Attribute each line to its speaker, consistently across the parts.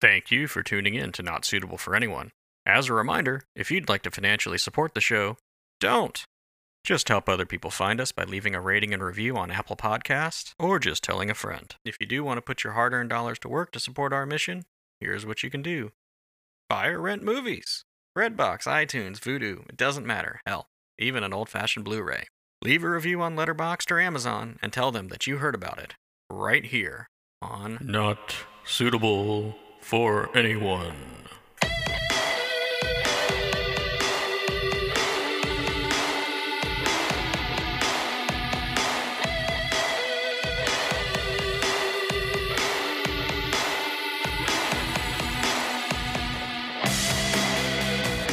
Speaker 1: Thank you for tuning in to Not Suitable for Anyone. As a reminder, if you'd like to financially support the show, don't. Just help other people find us by leaving a rating and review on Apple Podcasts or just telling a friend. If you do want to put your hard earned dollars to work to support our mission, here's what you can do buy or rent movies. Redbox, iTunes, Vudu, it doesn't matter. Hell, even an old fashioned Blu ray. Leave a review on Letterboxd or Amazon and tell them that you heard about it right here on Not Suitable for Anyone.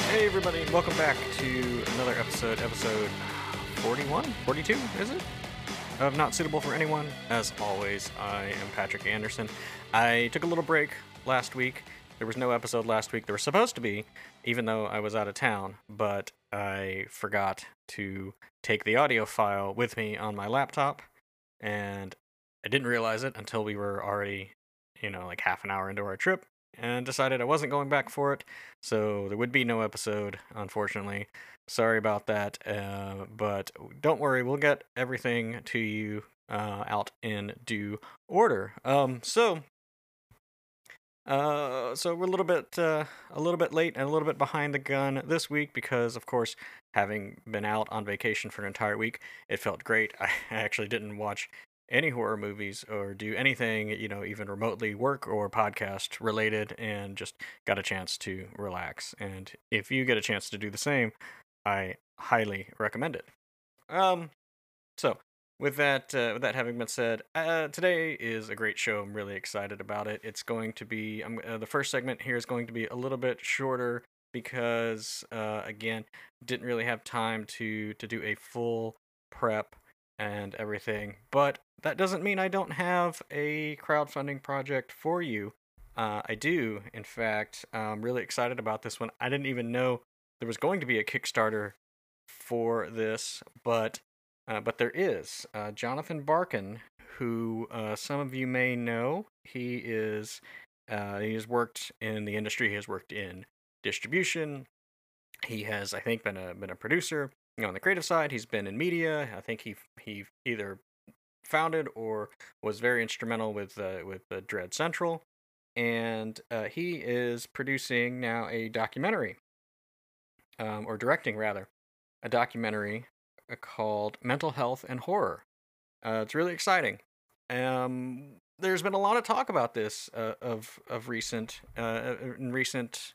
Speaker 1: Hey everybody, welcome back to another episode, episode 41, 42, is it? Of Not Suitable for Anyone. As always, I am Patrick Anderson. I took a little break last week. There was no episode last week. There was supposed to be, even though I was out of town, but I forgot to take the audio file with me on my laptop, and I didn't realize it until we were already, you know, like half an hour into our trip, and decided I wasn't going back for it, so there would be no episode, unfortunately. Sorry about that, uh, but don't worry, we'll get everything to you uh, out in due order. Um, so, uh, so we're a little bit, uh, a little bit late and a little bit behind the gun this week because, of course, having been out on vacation for an entire week, it felt great. I actually didn't watch any horror movies or do anything, you know, even remotely work or podcast related, and just got a chance to relax. And if you get a chance to do the same, I highly recommend it. Um, so with that, uh, with that having been said, uh, today is a great show. I'm really excited about it. It's going to be uh, the first segment here is going to be a little bit shorter because, uh, again, didn't really have time to to do a full prep and everything. But that doesn't mean I don't have a crowdfunding project for you. Uh, I do, in fact. I'm really excited about this one. I didn't even know there was going to be a Kickstarter for this, but uh, but there is. Uh, Jonathan Barkan, who uh, some of you may know, he is uh, he has worked in the industry. He has worked in distribution. He has, I think, been a been a producer. You know, on the creative side, he's been in media. I think he he either founded or was very instrumental with uh, with Dread Central, and he is producing now a documentary, um, or directing rather, a documentary called Mental Health and Horror. Uh, it's really exciting. Um, there's been a lot of talk about this uh, of of recent uh, in recent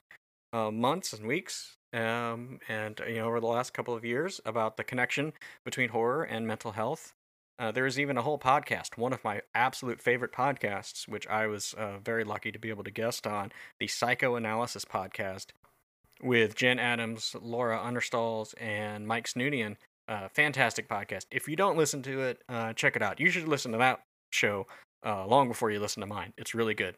Speaker 1: uh, months and weeks, um, and you know over the last couple of years about the connection between horror and mental health. Uh, there is even a whole podcast, one of my absolute favorite podcasts, which I was uh, very lucky to be able to guest on, the Psychoanalysis podcast with Jen Adams, Laura Understalls, and Mike Snoonian. Fantastic podcast. If you don't listen to it, uh, check it out. You should listen to that show uh, long before you listen to mine. It's really good.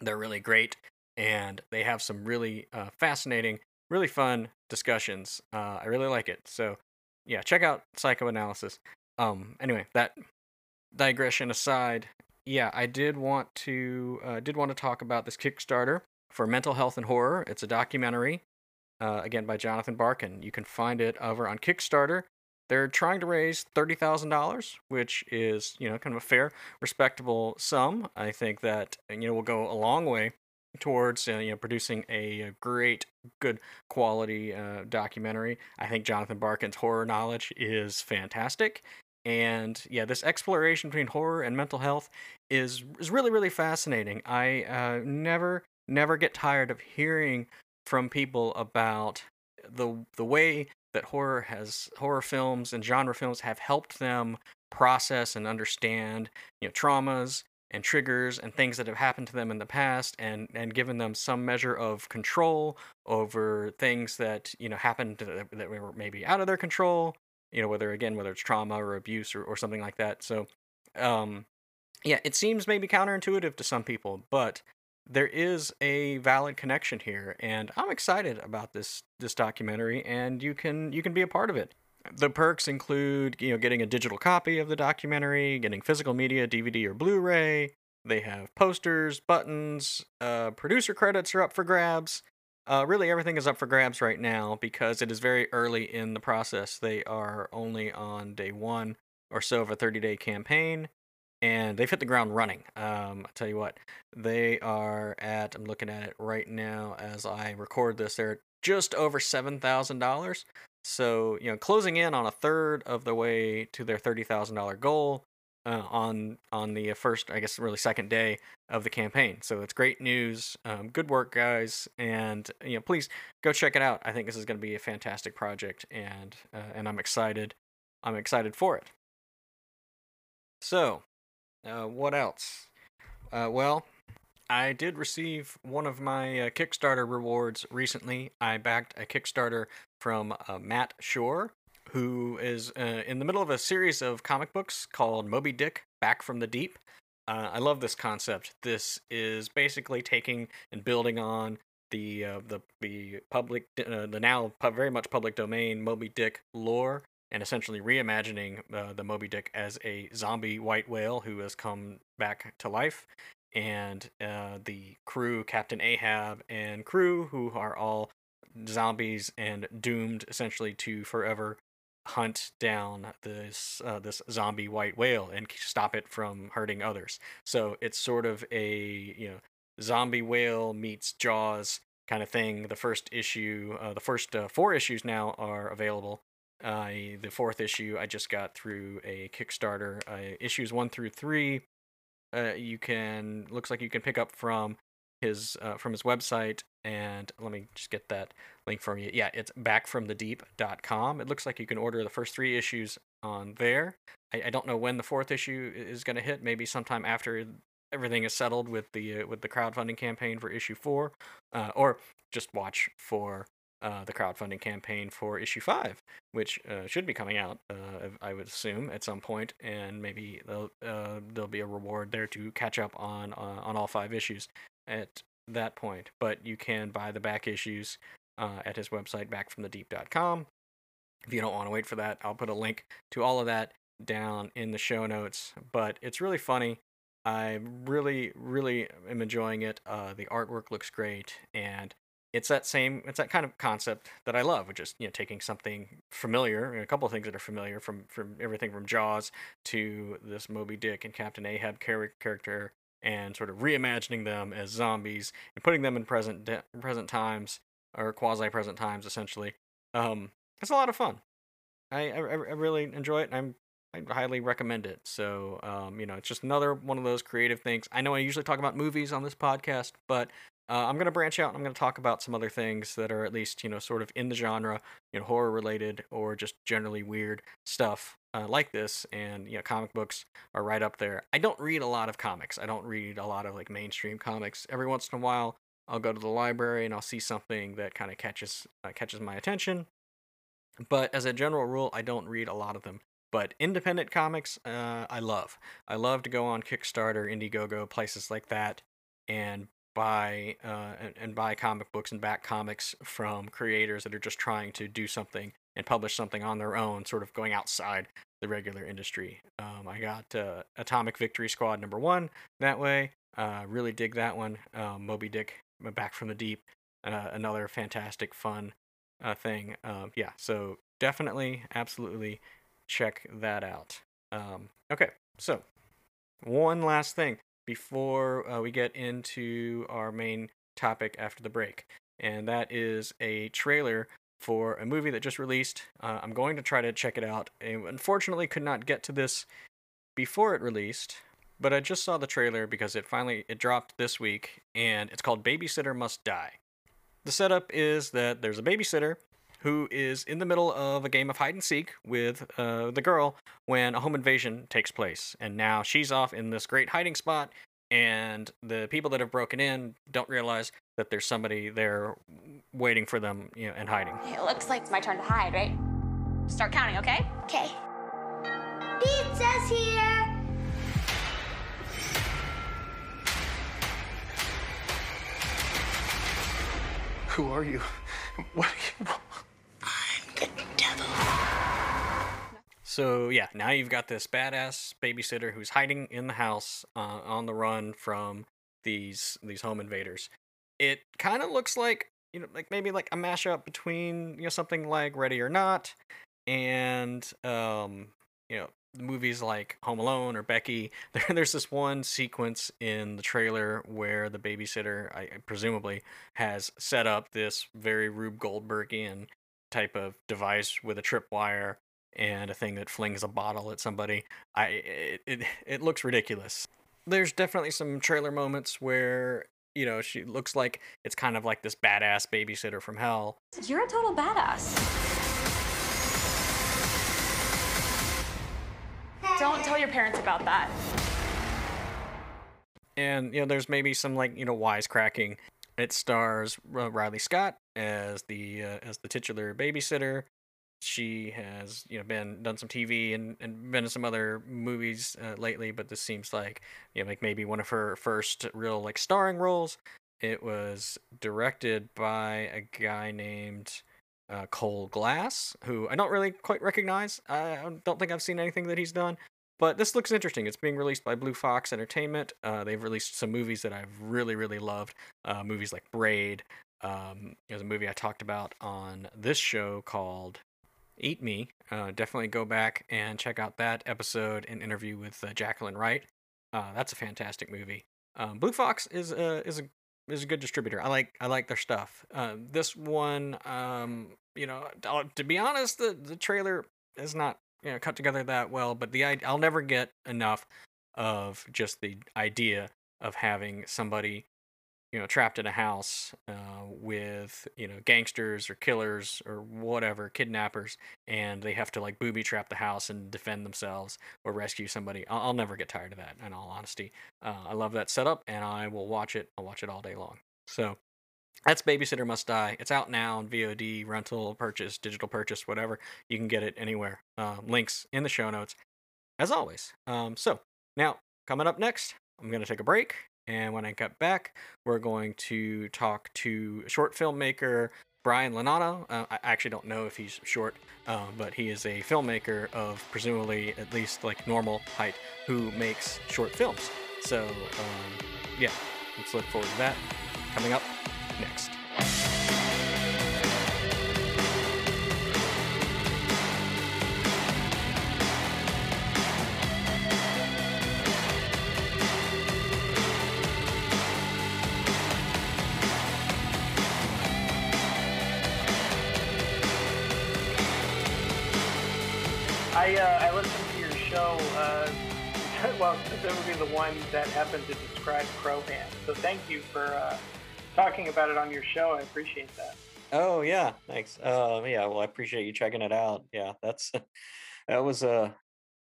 Speaker 1: They're really great, and they have some really uh, fascinating, really fun discussions. Uh, I really like it. So, yeah, check out Psychoanalysis. Um, anyway, that digression aside, yeah, I did want to uh, did want to talk about this Kickstarter for mental health and horror. It's a documentary, uh, again by Jonathan Barkan. You can find it over on Kickstarter. They're trying to raise thirty thousand dollars, which is you know kind of a fair, respectable sum. I think that you know will go a long way towards uh, you know producing a, a great, good quality uh, documentary. I think Jonathan Barkan's horror knowledge is fantastic, and yeah, this exploration between horror and mental health is is really really fascinating. I uh, never never get tired of hearing from people about the the way that horror has horror films and genre films have helped them process and understand you know traumas and triggers and things that have happened to them in the past and and given them some measure of control over things that you know happened that, were maybe out of their control you know whether again whether it's trauma or abuse or, or something like that. So um yeah it seems maybe counterintuitive to some people but there is a valid connection here and i'm excited about this this documentary and you can you can be a part of it the perks include you know getting a digital copy of the documentary getting physical media dvd or blu-ray They have posters, buttons, uh, producer credits are up for grabs. Uh, really, everything is up for grabs right now because it is very early in the process. They are only on day one or so of a 30 day campaign, and they've hit the ground running. Um, I tell you what, they are at, I'm looking at it right now as I record this, they're just over $7,000. So, you know, closing in on a third of the way to their $30,000 goal uh, on on the first, I guess, really second day of the campaign. So it's great news. Um, good work, guys, and you know, please go check it out. I think this is going to be a fantastic project, and uh, and I'm excited. I'm excited for it. So, uh, what else? Uh, well, I did receive one of my uh, Kickstarter rewards recently. I backed a Kickstarter from uh, Matt Shore, who is uh, in the middle of a series of comic books called Moby Dick Back from the Deep. Uh, I love this concept. This is basically taking and building on the uh, the the public uh, the now very much public domain Moby Dick lore and essentially reimagining uh, the Moby Dick as a zombie white whale who has come back to life and uh, the crew Captain Ahab and crew who are all zombies and doomed essentially to forever hunt down this uh, this zombie white whale and stop it from hurting others. So it's sort of a you know zombie whale meets Jaws kind of thing. The first issue, uh, the first uh, four issues now are available. The fourth issue I just got through a Kickstarter. Uh, issues one through three, uh, you can looks like you can pick up from his uh, from his website and let me just get that link for you. Yeah, it's backfromthedeep.com. It looks like you can order the first three issues on there. I, I don't know when the fourth issue is going to hit. Maybe sometime after everything is settled with the uh, with the crowdfunding campaign for issue four, uh, or just watch for uh, the crowdfunding campaign for issue five, which uh, should be coming out, uh, I would assume, at some point, and maybe there'll, uh, there'll be a reward there to catch up on uh, on all five issues at that point. But you can buy the back issues uh, at his website, backfromthedeep.com. If you don't want to wait for that, I'll put a link to all of that down in the show notes. But it's really funny. I really, really am enjoying it. Uh, the artwork looks great, and it's that same, it's that kind of concept that I love, which is you know taking something familiar, a couple of things that are familiar from from everything from Jaws to this Moby Dick and Captain Ahab char- character, and sort of reimagining them as zombies and putting them in present de- present times or quasi present times essentially. Um, it's a lot of fun. I, I, I really enjoy it. I'm I highly recommend it. So um, you know, it's just another one of those creative things. I know I usually talk about movies on this podcast, but uh, I'm gonna branch out. I'm gonna talk about some other things that are at least you know sort of in the genre, you know, horror related or just generally weird stuff uh, like this. And you know, comic books are right up there. I don't read a lot of comics. I don't read a lot of like mainstream comics. Every once in a while, I'll go to the library and I'll see something that kind of catches uh, catches my attention. But as a general rule, I don't read a lot of them. But independent comics, uh, I love. I love to go on Kickstarter, Indiegogo, places like that, and buy uh, and, and buy comic books and back comics from creators that are just trying to do something and publish something on their own, sort of going outside the regular industry. Um, I got uh, Atomic Victory Squad number one that way. Uh, really dig that one. Um, Moby Dick, Back from the Deep, uh, another fantastic, fun uh, thing. Um, yeah, so definitely, absolutely check that out. Um, okay, so one last thing before uh, we get into our main topic after the break, and that is a trailer for a movie that just released. Uh, I'm going to try to check it out. I unfortunately, could not get to this before it released, but I just saw the trailer because it finally it dropped this week, and it's called Babysitter Must Die. The setup is that there's a babysitter who is in the middle of a game of hide and seek with uh, the girl when a home invasion takes place. And now she's off in this great hiding spot, and the people that have broken in don't realize that there's somebody there waiting for them you know, and hiding.
Speaker 2: It looks like it's my turn to hide, right? Start counting, okay?
Speaker 3: Okay. Pizza's here!
Speaker 4: Who are you? What are you?
Speaker 1: So yeah, now you've got this badass babysitter who's hiding in the house uh, on the run from these these home invaders. It kind of looks like you know like maybe like a mashup between you know something like Ready or Not and um you know movies like Home Alone or Becky. There, there's this one sequence in the trailer where the babysitter, I presumably, has set up this very Rube Goldbergian type of device with a tripwire and a thing that flings a bottle at somebody. I it, it, it looks ridiculous. There's definitely some trailer moments where you know she looks like it's kind of like this badass babysitter from hell.
Speaker 2: You're a total badass. Don't tell your parents about that.
Speaker 1: And you know, there's maybe some like you know wisecracking. It stars uh, Riley Scott as the uh, as the titular babysitter. She has you know been done some TV and, and been in some other movies uh, lately, but this seems like you know like maybe one of her first real like starring roles. It was directed by a guy named uh, Cole Glass, who I don't really quite recognize. I don't think I've seen anything that he's done, but this looks interesting. It's being released by Blue Fox Entertainment. Uh, they've released some movies that I've really, really loved. Uh, movies like Braid. Um, there's a movie I talked about on this show called Eat Me. Uh, definitely go back and check out that episode and interview with uh, Jacqueline Wright. Uh, that's a fantastic movie. Um, Blue Fox is a is a is a good distributor. I like I like their stuff. Uh, this one, um, you know, to be honest, the the trailer is not you know cut together that well, but the I'll never get enough of just the idea of having somebody you know trapped in a house uh, with you know gangsters or killers or whatever kidnappers and they have to like booby trap the house and defend themselves or rescue somebody. I'll, I'll never get tired of that in all honesty. Uh, i love that setup and i will watch it. I'll watch it all day long. So that's babysitter must die. It's out now on vod rental purchase digital purchase whatever. You can get it anywhere. Uh, links in the show notes as always. Um, so now coming up next i'm going to take a break and when I get back, we're going to talk to short filmmaker Brian Lonano. Uh, I actually don't know if he's short, uh, but he is a filmmaker of presumably at least like normal height who makes short films. So, um, yeah, let's look forward to that coming up next.
Speaker 4: Well, specifically the one that happened to describe Crowhand. So thank you for uh, talking about it on your show. I appreciate that.
Speaker 1: Oh yeah, thanks. Uh, yeah, well, I appreciate you checking it out. Yeah, that's that was a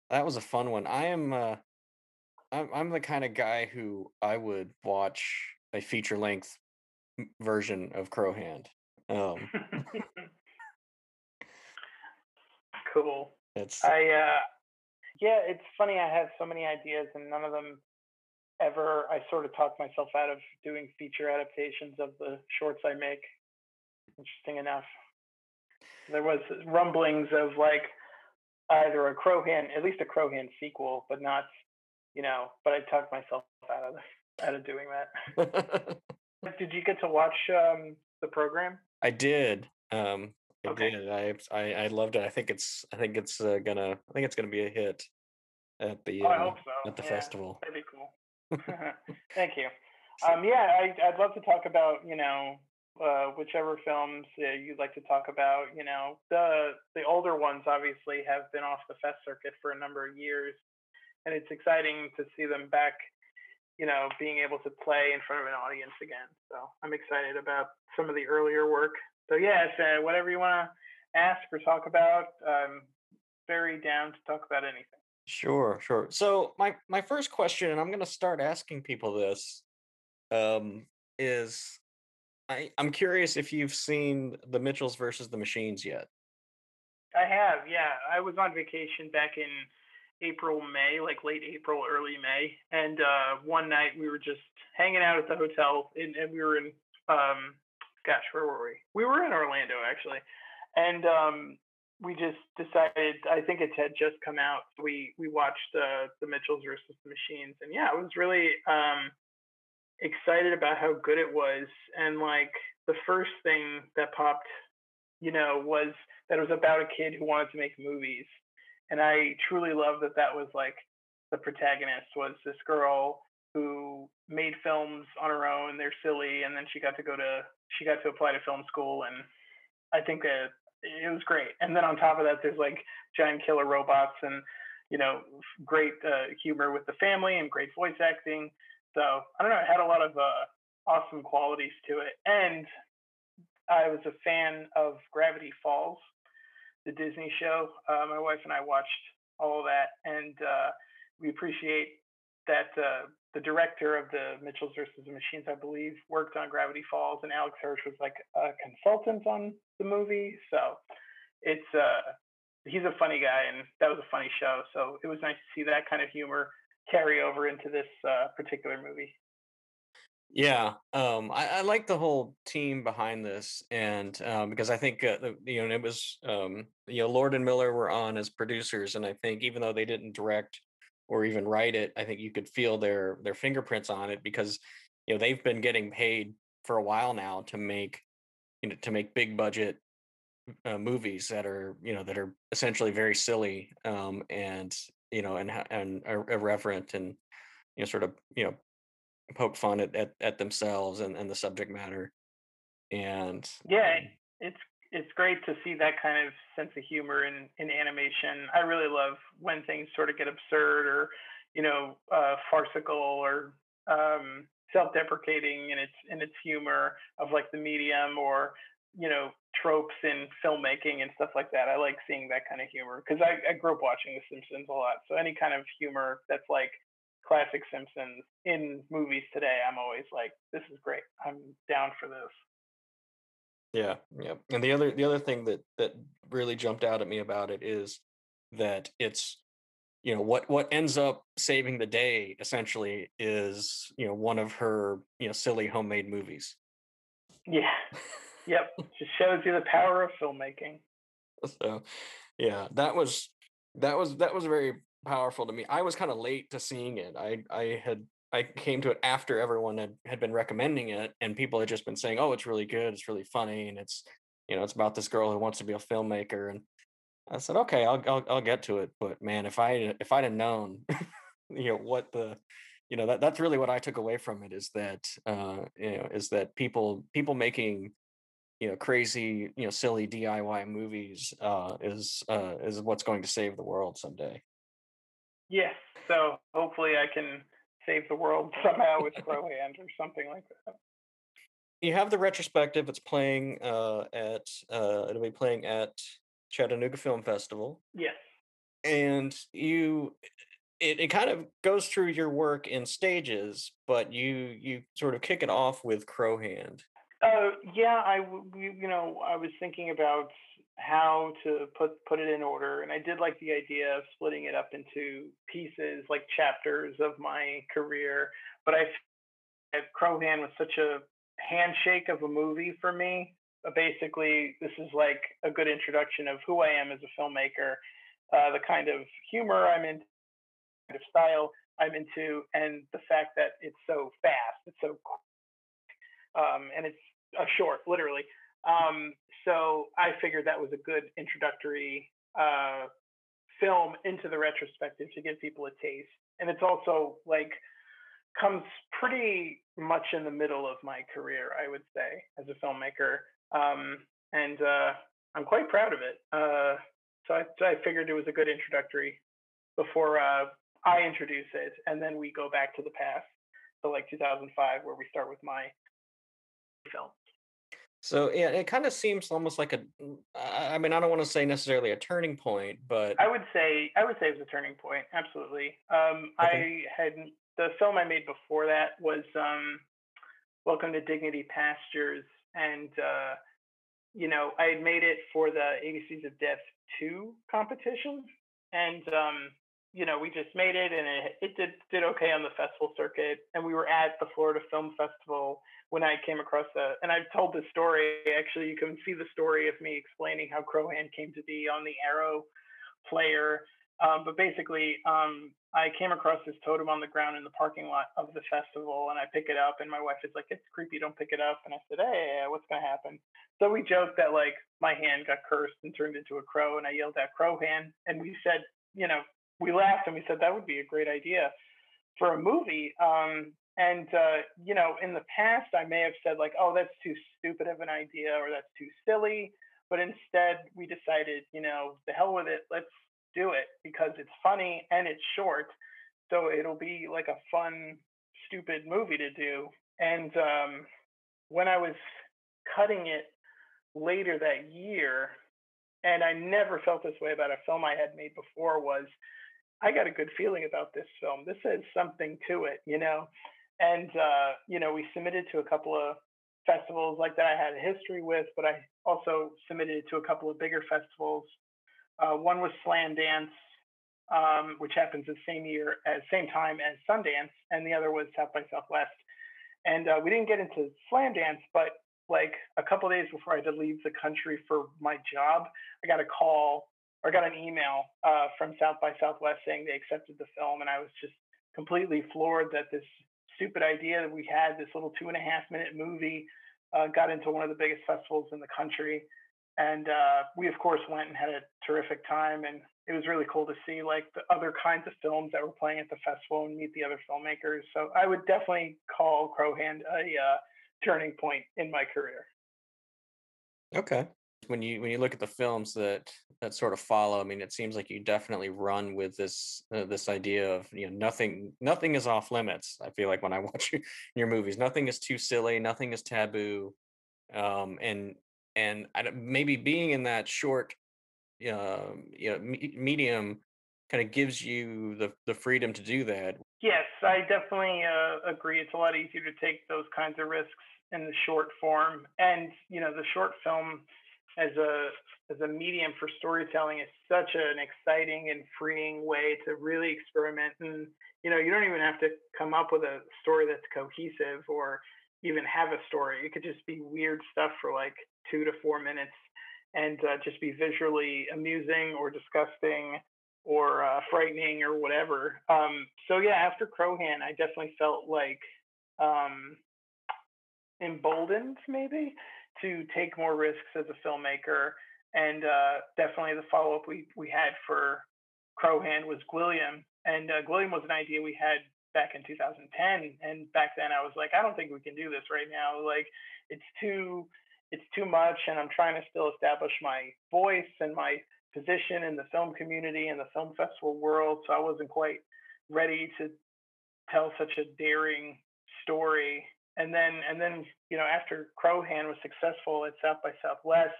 Speaker 1: that was a fun one. I am uh, I'm I'm the kind of guy who I would watch a feature length version of Crowhand. Um,
Speaker 4: cool.
Speaker 1: it's
Speaker 4: I uh, yeah, it's funny. I have so many ideas, and none of them ever. I sort of talk myself out of doing feature adaptations of the shorts I make. Interesting enough, there was rumblings of like either a Crowhand, at least a Crowhand sequel, but not, you know. But I talked myself out of out of doing that. Did you get to watch um, the program?
Speaker 1: I did. Um, I
Speaker 4: Okay.
Speaker 1: did. I, I I loved it. I think it's I think it's uh, gonna I think it's gonna be a hit at the
Speaker 4: Oh, I
Speaker 1: uh,
Speaker 4: hope so.
Speaker 1: at the
Speaker 4: yeah,
Speaker 1: festival.
Speaker 4: That'd be cool. Thank you. Um, yeah, I, I'd love to talk about you know uh, whichever films uh, you'd like to talk about. You know, the the older ones obviously have been off the fest circuit for a number of years, and it's exciting to see them back. You know, being able to play in front of an audience again. So I'm excited about some of the earlier work. So yeah, uh, whatever you want to ask or talk about, I'm very down to talk about anything.
Speaker 1: Sure, sure. So my my first question, and I'm gonna start asking people this, um, is I I'm curious if you've seen the Mitchells versus the Machines yet.
Speaker 4: I have, yeah. I was on vacation back in April, May, like late April, early May, and uh, one night we were just hanging out at the hotel, and, and we were in, um, gosh, where were we? We were in Orlando actually, and um, we just decided. I think it had just come out. We we watched uh, the Mitchells versus the Machines, and yeah, I was really um, excited about how good it was. And like the first thing that popped, you know, was that it was about a kid who wanted to make movies, and I truly love that that was like the protagonist was this girl who made films on her own. They're silly, and then she got to go to she got to apply to film school, and I think that it was great. And then on top of that, there's like giant killer robots and you know great uh, humor with the family and great voice acting. So I don't know, it had a lot of uh, awesome qualities to it. And I was a fan of Gravity Falls, the Disney show. Uh, my wife and I watched all of that, and uh, we appreciate that uh, the director of the Mitchells versus the Machines, I believe, worked on Gravity Falls, and Alex Hirsch was like a consultant on the movie. So it's uh, he's a funny guy, and that was a funny show. So it was nice to see that kind of humor carry over into this uh, particular movie.
Speaker 1: Yeah, um, I, I like the whole team behind this, and um, because I think uh, the, you know it was um, you know Lord and Miller were on as producers, and I think even though they didn't direct or even write it, I think you could feel their their fingerprints on it because you know they've been getting paid for a while now to make you know to make big budget uh, movies that are you know that are essentially very silly um, and you know and and irreverent and you know sort of you know poke fun at at, at themselves and, and the subject matter. And
Speaker 4: yeah um it's it's great to see that kind of sense of humor in in animation. I really love when things sort of get absurd or you know uh, farcical or um, self-deprecating in its in its humor of like the medium or you know tropes in filmmaking and stuff like that. I like seeing that kind of humor because I, I grew up watching The Simpsons a lot. So any kind of humor that's like classic Simpsons in movies today, I'm always like, this is great. I'm down for this.
Speaker 1: Yeah, yeah. And the other the other thing that that really jumped out at me about it is that it's you know what what ends up saving the day essentially is you know one of her you know silly homemade movies.
Speaker 4: Yeah. Yep. Just shows you the power of filmmaking.
Speaker 1: So, yeah, that was that was that was very powerful to me. I was kind of late to seeing it. I I had I came to it after everyone had, had been recommending it and people had just been saying, "Oh, it's really good. It's really funny and it's you know, it's about this girl who wants to be a filmmaker." And I said, "Okay, I'll I'll, I'll get to it." But man, if I if I'd have known, you know, what the you know, that that's really what I took away from it is that uh, you know, is that people people making you know crazy you know silly DIY movies uh, is uh, is what's going to save the world someday.
Speaker 4: Yes. So hopefully I can save the world somehow with Crowhand or something like that.
Speaker 1: You have the retrospective. It's playing uh, at uh, it'll be playing at Chattanooga Film Festival.
Speaker 4: Yes.
Speaker 1: And you, it, it kind of goes through your work in stages, but you you sort of kick it off with Crowhand.
Speaker 4: Uh, yeah, I you know I was thinking about how to put put it in order and i did like the idea of splitting it up into pieces like chapters of my career but i crowhand was such a handshake of a movie for me. Uh, basically this is like a good introduction of who i am as a filmmaker uh, the kind of humor i'm in kind of style i'm into and the fact that it's so fast it's so um, and it's a short literally um, so I figured that was a good introductory uh, film into the retrospective to give people a taste. And it's also like comes pretty much in the middle of my career, I would say, as a filmmaker. Um, and uh, I'm quite proud of it. Uh, so I, I, figured it was a good introductory before uh, I introduce it, and then we go back to the past, so like 2005, where we start with my film.
Speaker 1: So yeah, it kind of seems almost like a. Mm, mean, I don't want to say necessarily a turning point, but
Speaker 4: I would say I would say it was a turning point. Absolutely. Um, okay. I had the film I made before that was um, Welcome to Dignity Pastures, and uh, you know I had made it for the ABCs of Death two competition, and um, you know we just made it, and it, it did did okay on the festival circuit, and we were at the Florida Film Festival when I came across that, and I've told this story. Actually, you can see the story of me explaining how Crowhand came to be on the Arrow player. Um, but basically, um, I came across this totem on the ground in the parking lot of the festival, and I pick it up, and my wife is like, "It's creepy, don't pick it up." And I said, "Hey, what's gonna happen?" So we joked that like my hand got cursed and turned into a crow, and I yelled out "Crow hand," and we said, you know, we laughed and we said that would be a great idea for a movie. Um, and uh, you know, in the past, I may have said like, "Oh, that's too stupid of an idea," or "That's too silly." But instead, we decided, you know, the hell with it. Let's do it because it's funny and it's short. So it'll be like a fun, stupid movie to do. And um, when I was cutting it later that year, and I never felt this way about a film I had made before, was I got a good feeling about this film. This has something to it, you know? And, uh, you know, we submitted to a couple of festivals like that I had a history with, but I also submitted to a couple of bigger festivals uh, one was Slamdance, um, which happens the same year, at same time as Sundance, and the other was South by Southwest. And uh, we didn't get into Slamdance, but like a couple days before I had to leave the country for my job, I got a call or got an email uh, from South by Southwest saying they accepted the film, and I was just completely floored that this stupid idea that we had, this little two and a half minute movie, uh, got into one of the biggest festivals in the country. And uh, we of course went and had a terrific time and it was really cool to see like the other kinds of films that were playing at the festival and meet the other filmmakers. So i would definitely call crowhand a uh, turning point in my career.
Speaker 1: Okay when you when you look at the films that that sort of follow i mean it seems like you definitely run with this uh, this idea of you know nothing nothing is off limits i feel like when i watch your, your movies nothing is too silly nothing is taboo um, and and maybe being in that short um, you know, me- medium kind of gives you the, the freedom to do that.
Speaker 4: Yes, I definitely uh, agree. It's a lot easier to take those kinds of risks in the short form, and you know, the short film as a as a medium for storytelling is such an exciting and freeing way to really experiment. And you know, you don't even have to come up with a story that's cohesive or even have a story. It could just be weird stuff for like two to four minutes and uh, just be visually amusing or disgusting or uh, frightening or whatever. Um, so yeah, after Crowhand, I definitely felt like um, emboldened maybe to take more risks as a filmmaker. And uh, definitely the follow up we, we had for Crowhand was Gwilliam. And uh, Gwilliam was an idea we had back in 2010. And back then I was like, I don't think we can do this right now. Like it's too it's too much and i'm trying to still establish my voice and my position in the film community and the film festival world so i wasn't quite ready to tell such a daring story and then and then you know after crowhand was successful at south by southwest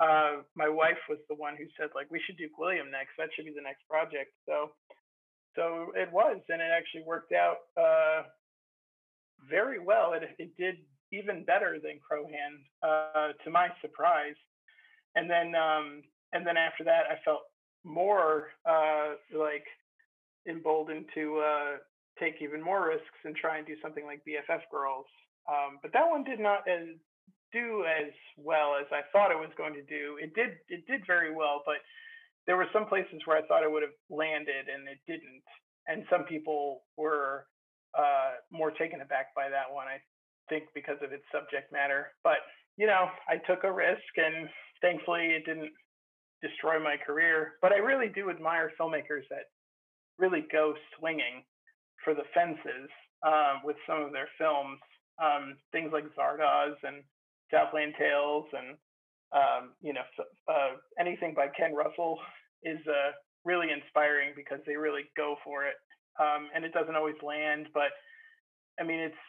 Speaker 4: uh, my wife was the one who said like we should do Gwilliam next. That should be the next project. So so it was and it actually worked out uh, very well. It, it did even better than Crowhand, uh, to my surprise. And then um, and then after that, I felt more uh, like emboldened to uh, take even more risks and try and do something like BFF Girls. Um, but that one did not as do as well as I thought it was going to do. It did it did very well, but there were some places where I thought it would have landed and it didn't. And some people were uh, more taken aback by that one. I think because of its subject matter. But you know, I took a risk, and thankfully, it didn't destroy my career. But I really do admire filmmakers that really go swinging for the fences um, with some of their films. Um, things like Zardoz and Southland Tales, and um, you know, uh, anything by Ken Russell is uh, really inspiring because they really go for it. Um, and it doesn't always land, but I mean, it's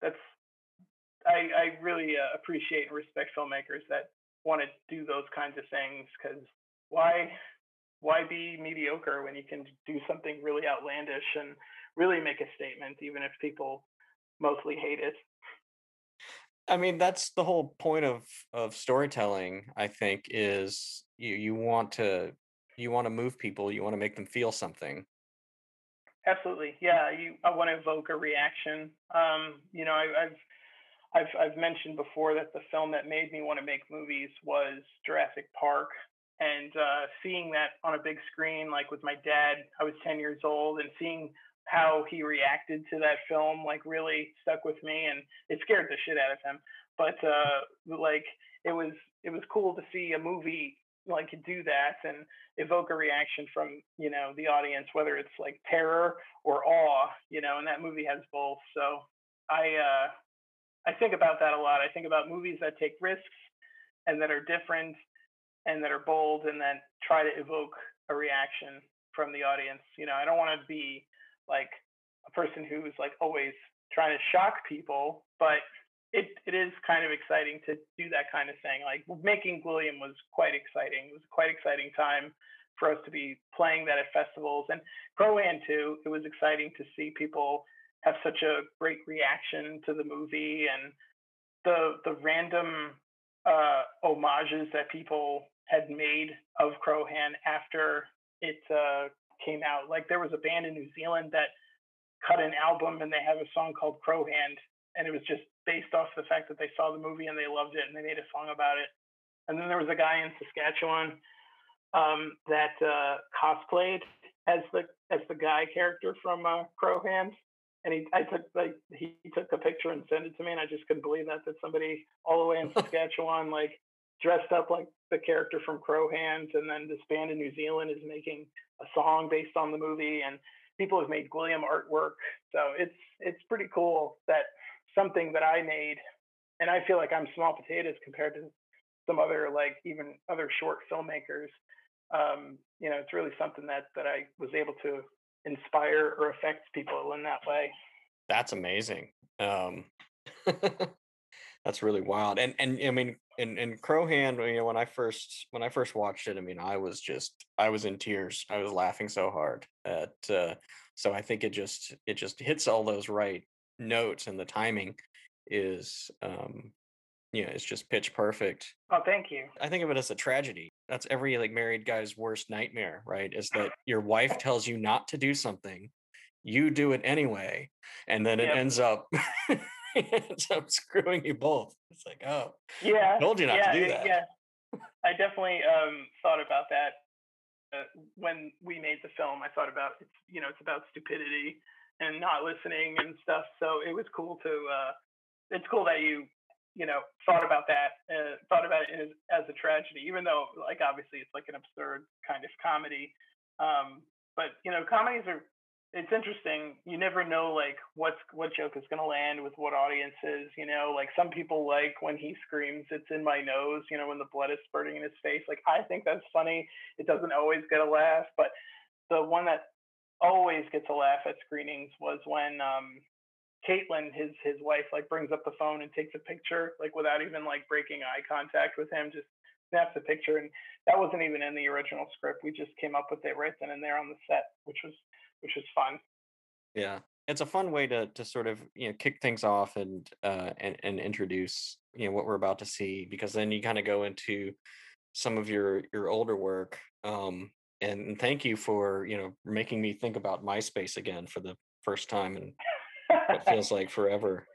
Speaker 4: that's I, I really uh, appreciate and respect filmmakers that want to do those kinds of things because why why be mediocre when you can do something really outlandish and really make a statement even if people mostly hate it.
Speaker 1: I mean that's the whole point of of storytelling i think is you you want to you want to move people you want to make them feel something.
Speaker 4: Absolutely yeah you i want to evoke a reaction um you know I, i've I've I've mentioned before that the film that made me want to make movies was Jurassic Park, and uh, seeing that on a big screen, like with my dad, I was 10 years old, and seeing how he reacted to that film, like really stuck with me, and it scared the shit out of him. But uh, like it was it was cool to see a movie like do that and evoke a reaction from you know the audience, whether it's like terror or awe, you know, and that movie has both. So I uh, I think about that a lot. I think about movies that take risks and that are different and that are bold and that try to evoke a reaction from the audience. You know, I don't want to be like a person who's like always trying to shock people, but it, it is kind of exciting to do that kind of thing. Like making Gwilliam was quite exciting. It was quite exciting time for us to be playing that at festivals and Crowhand too. It was exciting to see people have such a great reaction to the movie and the the random uh, homages that people had made of Crowhand after it uh, came out. Like there was a band in New Zealand that cut an album and they have a song called Crow Hand, and it was just based off the fact that they saw the movie and they loved it and they made a song about it. And then there was a guy in Saskatchewan um, that uh, cosplayed as the as the guy character from uh, Crowhand, and he I took like he took a picture and sent it to me, and I just couldn't believe that that somebody all the way in Saskatchewan like dressed up like the character from Crowhands, and then this band in New Zealand is making a song based on the movie, and people have made Gwilliam artwork, so it's it's pretty cool that something that I made, and I feel like I'm small potatoes compared to some other like even other short filmmakers. Um, you know, it's really something that that I was able to inspire or affect people in that way.
Speaker 1: That's amazing. Um, that's really wild. And and I mean, in in Crowhand, you know, when I first when I first watched it, I mean, I was just I was in tears. I was laughing so hard at. Uh, so I think it just it just hits all those right notes, and the timing is um, you know, it's just pitch perfect.
Speaker 4: Oh, thank you.
Speaker 1: I think of it as a tragedy. That's every like married guy's worst nightmare, right? Is that your wife tells you not to do something, you do it anyway, and then it
Speaker 4: Yep.
Speaker 1: ends up it ends up screwing you both. It's like, oh,
Speaker 4: Yeah.
Speaker 1: I told you not
Speaker 4: yeah,
Speaker 1: to do that.
Speaker 4: Yeah. I definitely um, thought about that uh, when we made the film. I thought about it's you know it's about stupidity and not listening and stuff. So it was cool to uh, it's cool that you you know thought about that uh, thought about it as, as a tragedy, even though like obviously it's like an absurd kind of comedy. Um, but you know comedies are it's interesting. You never know like what's what joke is going to land with what audiences. You know, like some people like when he screams, "It's in my nose." You know, when the blood is spurting in his face. Like I think that's funny. It doesn't always get a laugh, but the one that always gets a laugh at screenings was when um, Caitlin, his his wife, like brings up the phone and takes a picture, like without even like breaking eye contact with him, just snaps a picture. And that wasn't even in the original script. We just came up with it right then and there on the set, which was which is fun.
Speaker 1: Yeah, it's a fun way to to sort of you know kick things off and uh and and introduce you know what we're about to see because then you kind of go into some of your your older work. Um, and, and thank you for you know making me think about MySpace again for the first time in what feels like forever.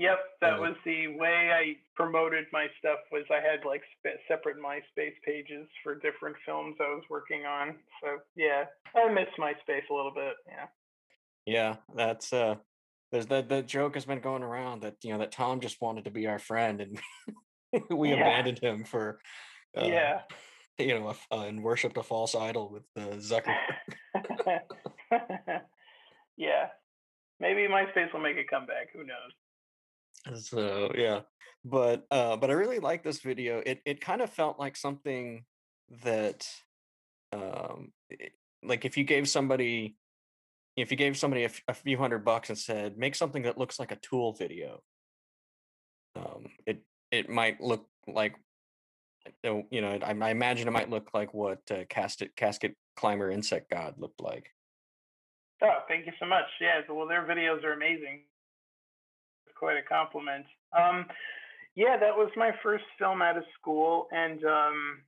Speaker 4: Yep, that was the way I promoted my stuff. Was I had like separate MySpace pages for different films I was working on. So yeah, I miss MySpace a little bit. Yeah.
Speaker 1: Yeah, that's uh there's that that joke has been going around that you know that Tom just wanted to be our friend and we
Speaker 4: Yeah.
Speaker 1: abandoned him for uh,
Speaker 4: Yeah.
Speaker 1: you know a uh, and worshipped a false idol with uh, Zuckerberg.
Speaker 4: yeah. Maybe MySpace will make a comeback. Who knows?
Speaker 1: So yeah, but uh, but I really like this video. It it kind of felt like something that um it- like if you gave somebody if you gave somebody a, a few hundred bucks and said make something that looks like a tool video um it it might look like you know I, I imagine it might look like what uh, casket casket climber insect god looked like
Speaker 4: Oh, thank you so much. Yeah, well, their videos are amazing. Quite a compliment. Um, yeah, that was my first film out of school, and um,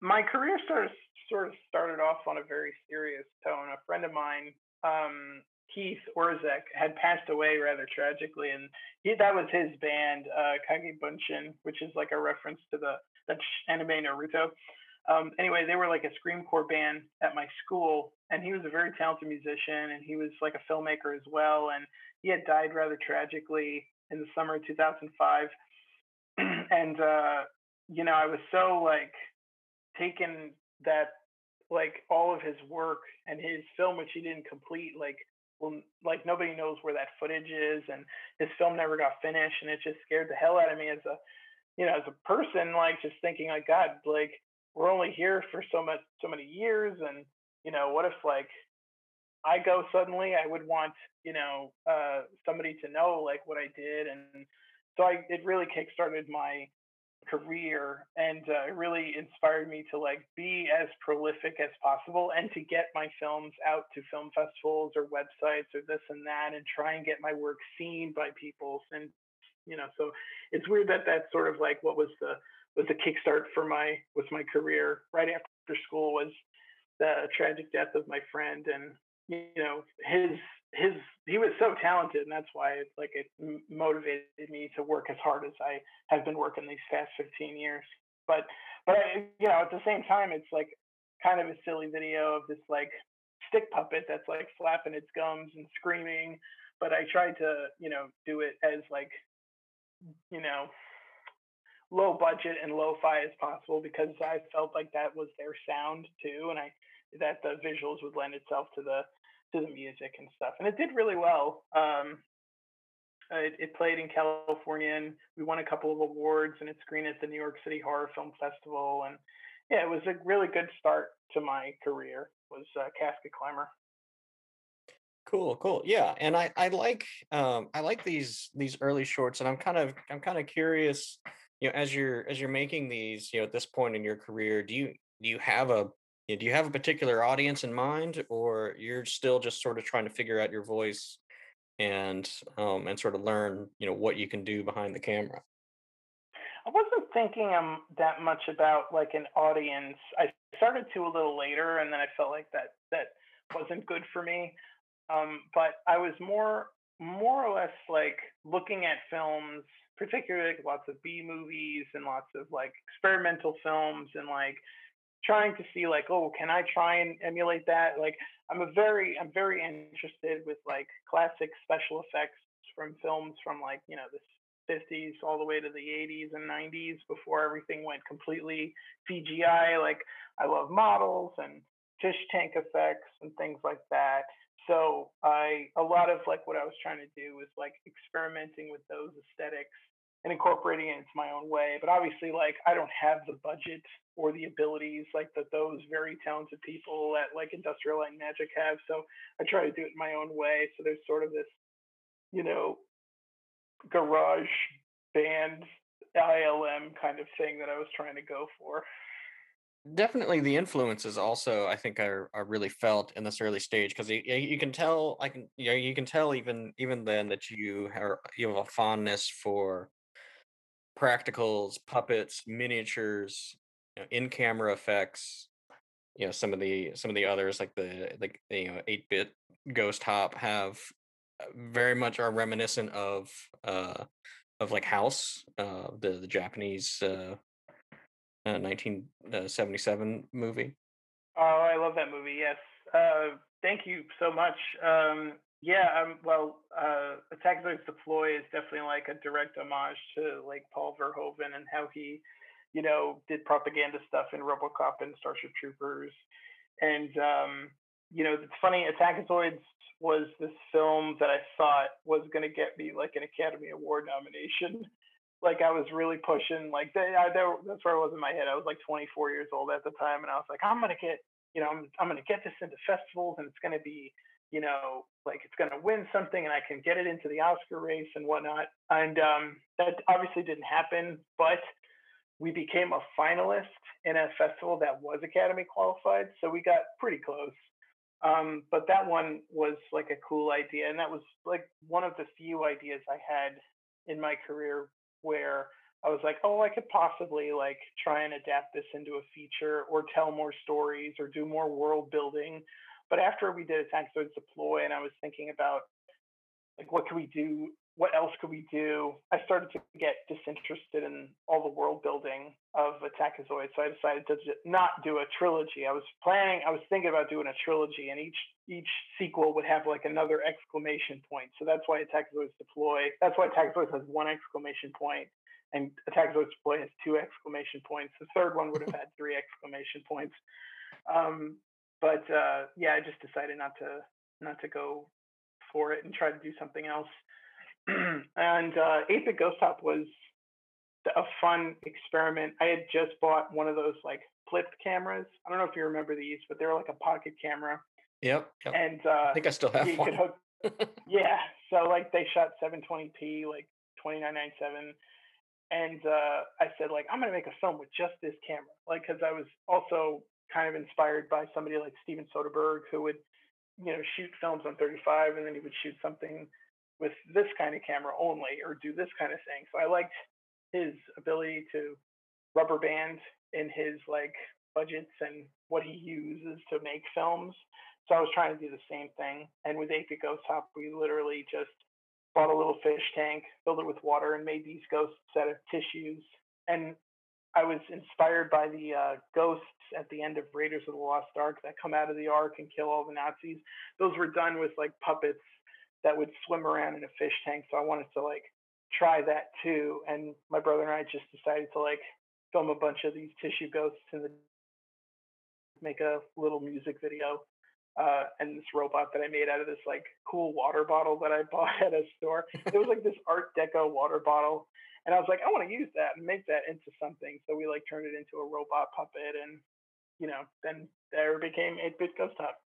Speaker 4: my career started sort of started off on a very serious tone. A friend of mine, um, Keith Orzech had passed away rather tragically, and he that was his band, uh, Kage Bunshin, which is like a reference to the that anime Naruto. Um, anyway, they were like a screamcore band at my school, and he was a very talented musician, and he was like a filmmaker as well, and he had died rather tragically in the summer of 2005, and uh, you know I was so like taken that like all of his work and his film which he didn't complete like well like nobody knows where that footage is and his film never got finished and it just scared the hell out of me as a you know as a person like just thinking like god like we're only here for so much so many years and you know what if like i go suddenly i would want you know uh somebody to know like what i did and so i it really kickstarted my career and uh, really inspired me to like be as prolific as possible and to get my films out to film festivals or websites or this and that and try and get my work seen by people and you know so it's weird that that's sort of like what was the was the kickstart for my was my career. Right after school was the tragic death of my friend and you know his his he was so talented and that's why it's like it motivated me to work as hard as i have been working these past 15 years. But but you know at the same time it's like kind of a silly video of this like stick puppet that's like flapping its gums and screaming but i tried to you know do it as like you know low budget and lo-fi as possible because i felt like that was their sound too and i that the visuals would lend itself to the to the music and stuff. And it did really well. Um, it, it, played in California and we won a couple of awards and it screened at the New York City Horror Film Festival. And yeah, it was a really good start to my career was uh, Casket Climber.
Speaker 1: Cool, cool. Yeah. And I, I like, um, I like these, these early shorts and I'm kind of, I'm kind of curious, you know, as you're, as you're making these, you know, at this point in your career, do you, do you have a do you have a particular audience in mind or you're still just sort of trying to figure out your voice and um, and sort of learn you know what you can do behind the camera?
Speaker 4: I wasn't thinking um, that much about like an audience. I started to a little later and then i felt like that that wasn't good for me. Um, but i was more more or less like looking at films particularly like lots of b movies and lots of like experimental films and like trying to see like, oh, can I try and emulate that? Like, I'm a very, I'm very interested with like classic special effects from films from like, you know, the 50s all the way to the 80s and 90s before everything went completely CGI. Like, I love models and fish tank effects and things like that. So I, a lot of like what I was trying to do was like experimenting with those aesthetics and incorporating it into my own way. But obviously, like I don't have the budget or the abilities like that those very talented people at like Industrial Light and Magic have. So I try to do it my own way. So there's sort of this, you know, garage band ILM kind of thing that I was trying to go for.
Speaker 1: Definitely, the influences also I think are, are really felt in this early stage because you, you can tell I can you know, you can tell even even then that you are you have a fondness for practicals, puppets, miniatures, you know, in-camera effects. You know, some of the some of the others like the like you know eight bit Ghost Hop have uh, very much are reminiscent of uh of like House, uh the the Japanese uh, uh 1977 uh, movie.
Speaker 4: Oh, I love that movie. Yes. Uh, thank you so much. Um, yeah, um, well, uh, Attack of the Deploy is definitely like a direct homage to like Paul Verhoeven and how he, you know, did propaganda stuff in RoboCop and Starship Troopers, and um, you know, it's funny. attack Attackazoids was this film that I thought was going to get me like an Academy Award nomination. Like I was really pushing. Like they, I, they, that's where I was in my head. I was like 24 years old at the time, and I was like, I'm gonna get, you know, I'm, I'm gonna get this into festivals, and it's gonna be you know, like it's going to win something and I can get it into the Oscar race and whatnot. And um, that obviously didn't happen, but we became a finalist in a festival that was Academy qualified. So we got pretty close. Um, but that one was like a cool idea. And that was like one of the few ideas I had in my career where I was like, oh, I could possibly like try and adapt this into a feature or tell more stories or do more world building But after we did Attackazoids Deploy, and I was thinking about like what could we do what else could we do? I started to get disinterested in all the world building of Attackazoid, so I decided to not do a trilogy. I was planning, I was thinking about doing a trilogy, and each each sequel would have like another exclamation point. So that's why Attackazoids Deploy. That's why Attackazoids has one exclamation point, and Attackazoids Deploy has two exclamation points. The third one would have had three exclamation points. Um, but uh, yeah, I just decided not to not to go for it and try to do something else. and uh, 8-bit Ghost Hop was a fun experiment. I had just bought one of those like flipped cameras. I don't know if you remember these, but they're like a pocket camera.
Speaker 1: Yep. yep.
Speaker 4: And uh,
Speaker 1: I think I still have one.
Speaker 4: Hook, yeah. So like they shot 720p, like 2997. And uh, I said like I'm gonna make a film with just this camera, like because I was also kind of inspired by somebody like Steven Soderbergh who would, you know, shoot films on 35 and then he would shoot something with this kind of camera only or do this kind of thing. So I liked his ability to rubber band in his like budgets and what he uses to make films. So I was trying to do the same thing. And with 8-bit Ghost Hop, we literally just bought a little fish tank, filled it with water, and made these ghosts out of tissues. And I was inspired by the uh, ghosts at the end of Raiders of the Lost Ark that come out of the Ark and kill all the Nazis. Those were done with like puppets that would swim around in a fish tank. So I wanted to like try that too. And my brother and I just decided to like film a bunch of these tissue ghosts and make a little music video. Uh, and this robot that I made out of this like cool water bottle that I bought at a store. It was like this Art Deco water bottle, and I was like, I want to use that and make that into something. So we like turned it into a robot puppet, and you know, then there became 8-bit Ghost Hop.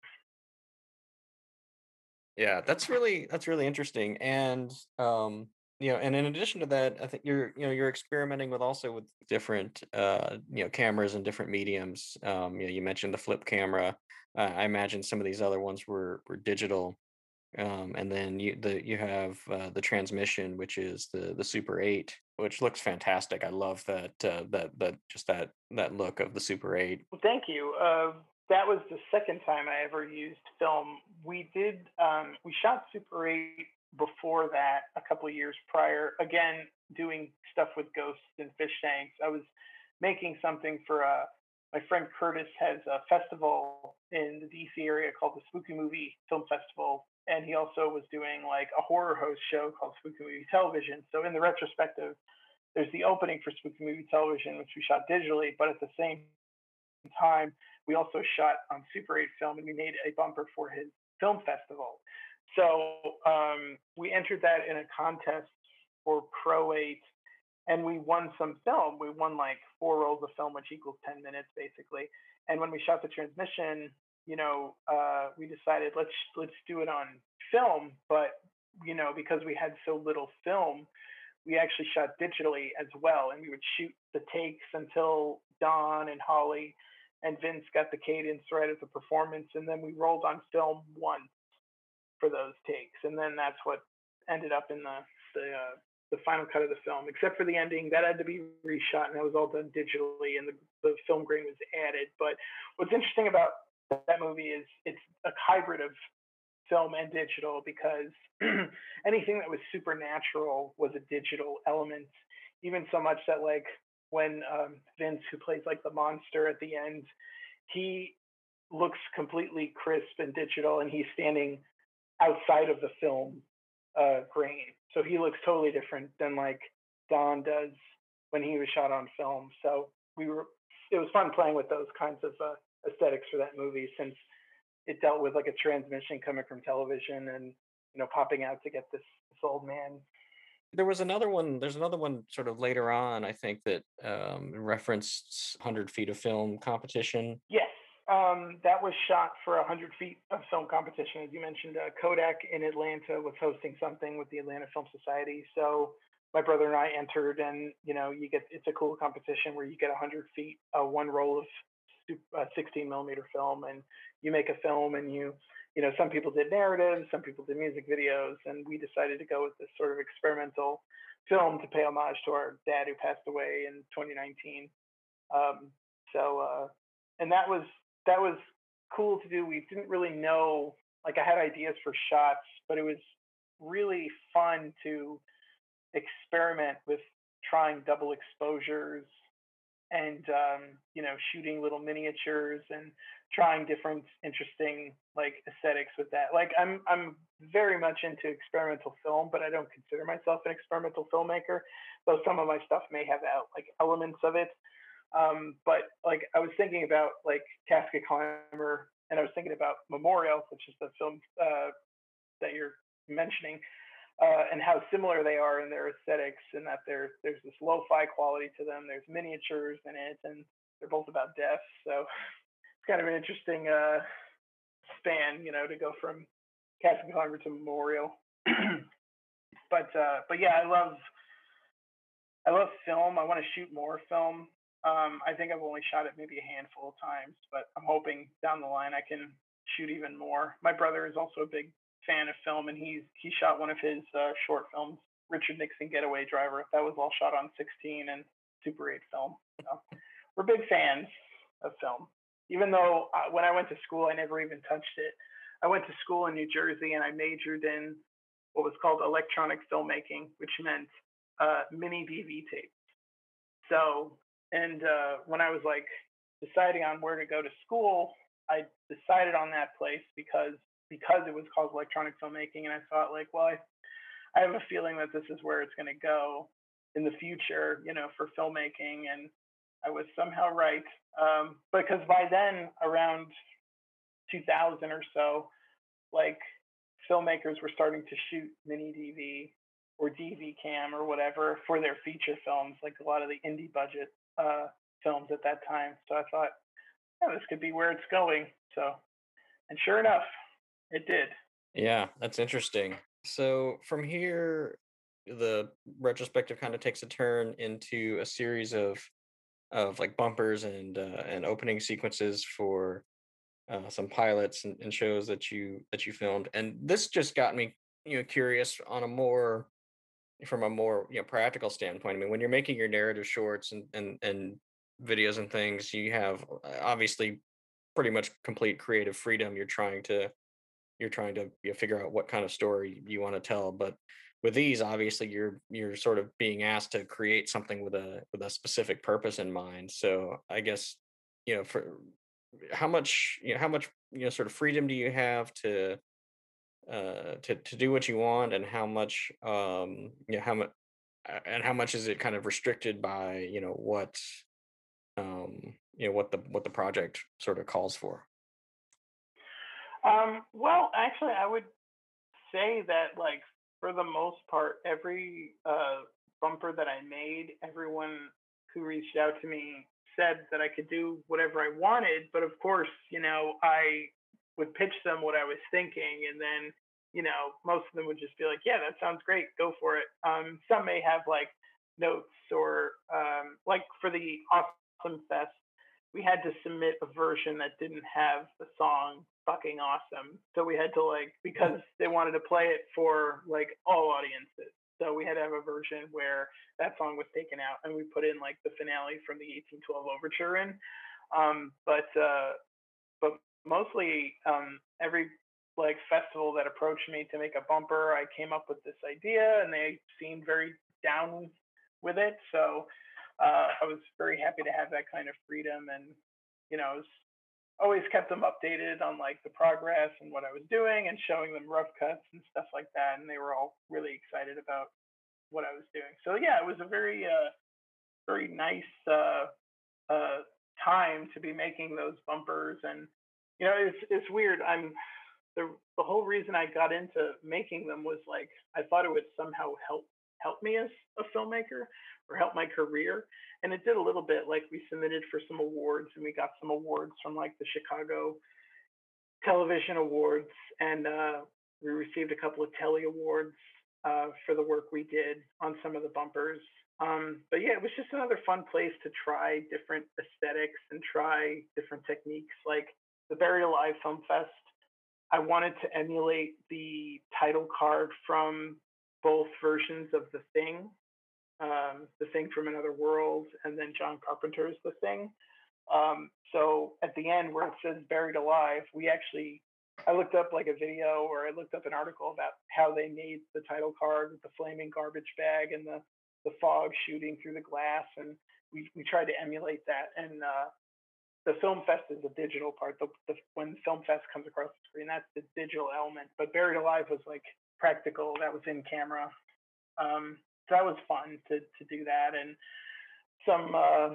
Speaker 1: Yeah, that's really that's really interesting. And um, you know, and in addition to that, I think you're you know you're experimenting with also with different uh you know cameras and different mediums. Um, you know, you mentioned the flip camera. Uh, I imagine some of these other ones were were digital. Um, and then you the you have uh, the transmission, which is the the Super Eight, which looks fantastic. I love that uh, that that just that that look of the Super Eight.
Speaker 4: Well, thank you. Uh, that was the second time I ever used film. We did um, we shot Super 8 before that a couple of years prior. Again, doing stuff with ghosts and fish tanks. I was making something for a uh, my friend Curtis has a festival in the DC area called the Spooky Movie Film Festival, and he also was doing like a horror host show called Spooky Movie Television. So in the retrospective, there's the opening for Spooky Movie Television, which we shot digitally, but at the same time, we also shot on Super 8 film and we made a bumper for his film festival. So um, we entered that in a contest for Pro 8 and we won some film. We won like four rolls of film, which equals 10 minutes basically. And when we shot the transmission, you know, uh, we decided let's let's do it on film, but you know, because we had so little film, we actually shot digitally as well, and we would shoot the takes until Don and Holly and Vince got the cadence right of the performance, and then we rolled on film once for those takes, and then that's what ended up in the the uh, the final cut of the film, except for the ending that had to be reshot, and that was all done digitally, and the, the film grain was added. But what's interesting about that movie is it's a hybrid of film and digital because anything that was supernatural was a digital element even so much that like when um, Vince, who plays like the monster at the end, he looks completely crisp and digital, and he's standing outside of the film uh, grain. So he looks totally different than like Don does when he was shot on film. So we were, it was fun playing with those kinds of uh, aesthetics for that movie since it dealt with like a transmission coming from television and you know popping out to get this this old man
Speaker 1: there was another one. There's another one sort of later on, I think, that um, referenced 100 feet of film competition.
Speaker 4: Yes, um, that was shot for 100 feet of film competition. As you mentioned, uh, Kodak in Atlanta was hosting something with the Atlanta Film Society. So my brother and I entered, and you know, you get it's a cool competition where you get 100 feet, uh, one roll of uh, 16 millimeter film, and you make a film, and you you know, some people did narratives, some people did music videos, and we decided to go with this sort of experimental film to pay homage to our dad who passed away in 2019. Um, so, uh, and that was that was cool to do. We didn't really know, like I had ideas for shots, but it was really fun to experiment with trying double exposures and um, you know shooting little miniatures and trying different interesting like aesthetics with that. Like i'm i'm very much into experimental film but i don't consider myself an experimental filmmaker though some of my stuff may have out like elements of it. Um, but like i was thinking about like casket climber and i was thinking about memorial which is the film uh, that you're mentioning uh, and how similar they are in their aesthetics, and that there's there's this lo-fi quality to them. There's miniatures in it, and they're both about death. So it's kind of an interesting uh, span, you know, to go from Casket Climber to Memorial. but uh, but yeah, I love I love film. I want to shoot more film. Um, I think I've only shot it maybe a handful of times, but I'm hoping down the line I can shoot even more. My brother is also a big fan of film, and he's he shot one of his uh, short films, Richard Nixon Getaway Driver. That was all shot on 16 and Super 8 film. We're big fans of film. Even though uh, when I went to school, I never even touched it. I went to school in New Jersey and I majored in what was called electronic filmmaking, which meant uh, mini DV tapes. So, and uh, when I was like deciding on where to go to school, I decided on that place because because it was called electronic filmmaking and i thought like well i, I have a feeling that this is where it's going to go in the future you know for filmmaking and i was somehow right um, because by then around 2000 or so like filmmakers were starting to shoot mini dv or dv cam or whatever for their feature films like a lot of the indie budget uh, films at that time. So i thought oh, this could be where it's going. So and sure enough it did.
Speaker 1: Yeah, that's interesting. So from here, the retrospective kind of takes a turn into a series of of like bumpers and uh, and opening sequences for uh, some pilots and, and shows that you that you filmed. And this just got me, you know, curious on a more from a more you know practical standpoint. I mean, when you're making your narrative shorts and and and videos and things, you have uh, obviously pretty much complete creative freedom. You're trying to you're trying to you know, figure out what kind of story you want to tell but with these obviously you're you're sort of being asked to create something with a with a specific purpose in mind. So i guess you know for how much you know how much you know sort of freedom do you have to uh to to do what you want and how much um you know how much and how much is it kind of restricted by you know what um you know what the what the project sort of calls for
Speaker 4: um, well, actually, I would say that, like, for the most part, every uh, bumper that I made, everyone who reached out to me said that I could do whatever I wanted. But of course, you know, I would pitch them what I was thinking, and then, you know, most of them would just be like, "Yeah, that sounds great. Go for it." Um, some may have like notes or um, like for the Awesome Fest, we had to submit a version that didn't have the song fucking awesome. So we had to like because they wanted to play it for like all audiences. So we had to have a version where that song was taken out and we put in like the finale from the 1812 overture in. Um, but uh, but mostly um, every like festival that approached me to make a bumper, I came up with this idea and they seemed very down with it. So uh, I was very happy to have that kind of freedom and, you know, I was always kept them updated on like the progress and what I was doing and showing them rough cuts and stuff like that. And they were all really excited about what I was doing. So yeah, it was a very, uh, very nice uh, uh, time to be making those bumpers. And you know, it's it's weird. I'm the the whole reason I got into making them was like I thought it would somehow help help me as a filmmaker or help my career. And it did a little bit. Like we submitted for some awards and we got some awards from like the Chicago Television Awards, and uh, we received a couple of Telly Awards uh, for the work we did on some of the bumpers. Um, but yeah, it was just another fun place to try different aesthetics and try different techniques. Like the Buried Alive Film Fest, I wanted to emulate the title card from both versions of The Thing, um, The Thing from Another World, and then John Carpenter's The Thing. Um, so at the end where it says buried alive, we actually I looked up like a video or I looked up an article about how they made the title card with the flaming garbage bag and the the fog shooting through the glass and we, we tried to emulate that and uh, the film fest is the digital part the, the when film fest comes across the screen that's the digital element but buried alive was like practical that was in camera. Um, so that was fun to to do that and some uh,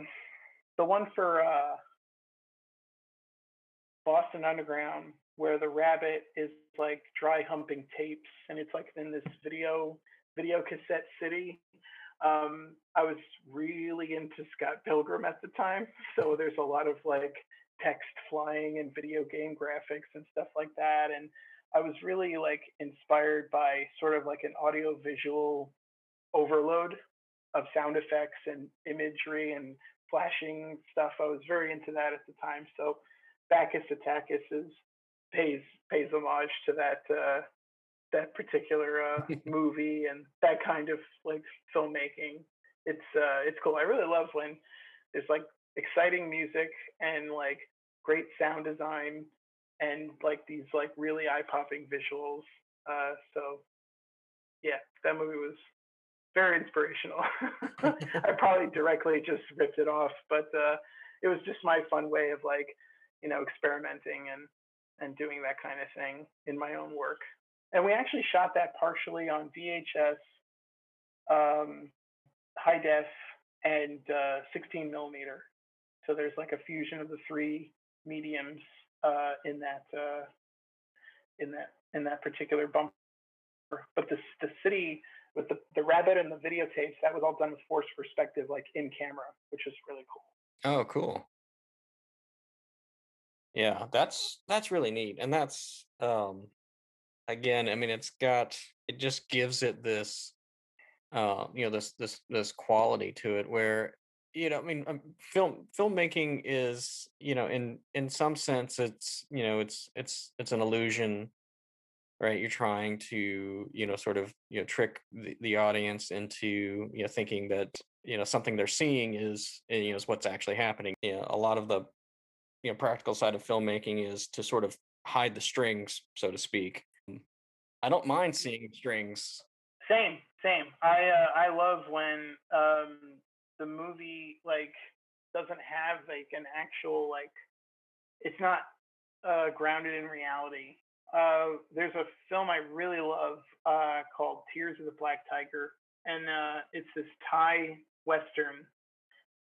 Speaker 4: the one for uh, Boston Underground where the rabbit is like dry humping tapes and it's like in this video video cassette city. Um, i was really into scott pilgrim at the time so there's a lot of like text flying and video game graphics and stuff like that and i was really like inspired by sort of like an audio visual overload of sound effects and imagery and flashing stuff i was very into that at the time so bacchus attackus is pays pays homage to that uh, that particular uh, movie and that kind of like filmmaking. It's uh, it's cool. I really love when there's like exciting music and like great sound design and like these like really eye popping visuals. Uh, so yeah, that movie was very inspirational. I probably directly just ripped it off, but uh, it was just my fun way of like you know experimenting and and doing that kind of thing in my own work. And we actually shot that partially on VHS, um, high def, and uh, 16 millimeter. So there's like a fusion of the three mediums uh, in that uh, in that in that particular bumper. But the the city with the, the rabbit and the videotapes that was all done with forced perspective, like in camera, which is really cool.
Speaker 1: Oh, cool. Yeah, that's that's really neat. And that's um again, I mean it's got it just gives it this uh you know this this this quality to it where you know, I mean, um, film filmmaking is, you know, in in some sense, it's you know, it's it's it's an illusion, right? You're trying to, you know, sort of, you know, trick the, the audience into, you know, thinking that, you know, something they're seeing is, eh, you know, is what's actually happening. You know, a lot of the you know practical side of filmmaking is to sort of hide the strings, so to speak. Mm, I don't mind seeing strings.
Speaker 4: Same, same. I uh, I love when um, the movie like doesn't have like an actual like it's not uh, grounded in reality. Uh, there's a film I really love uh, called Tears of the Black Tiger, and uh, it's this Thai western,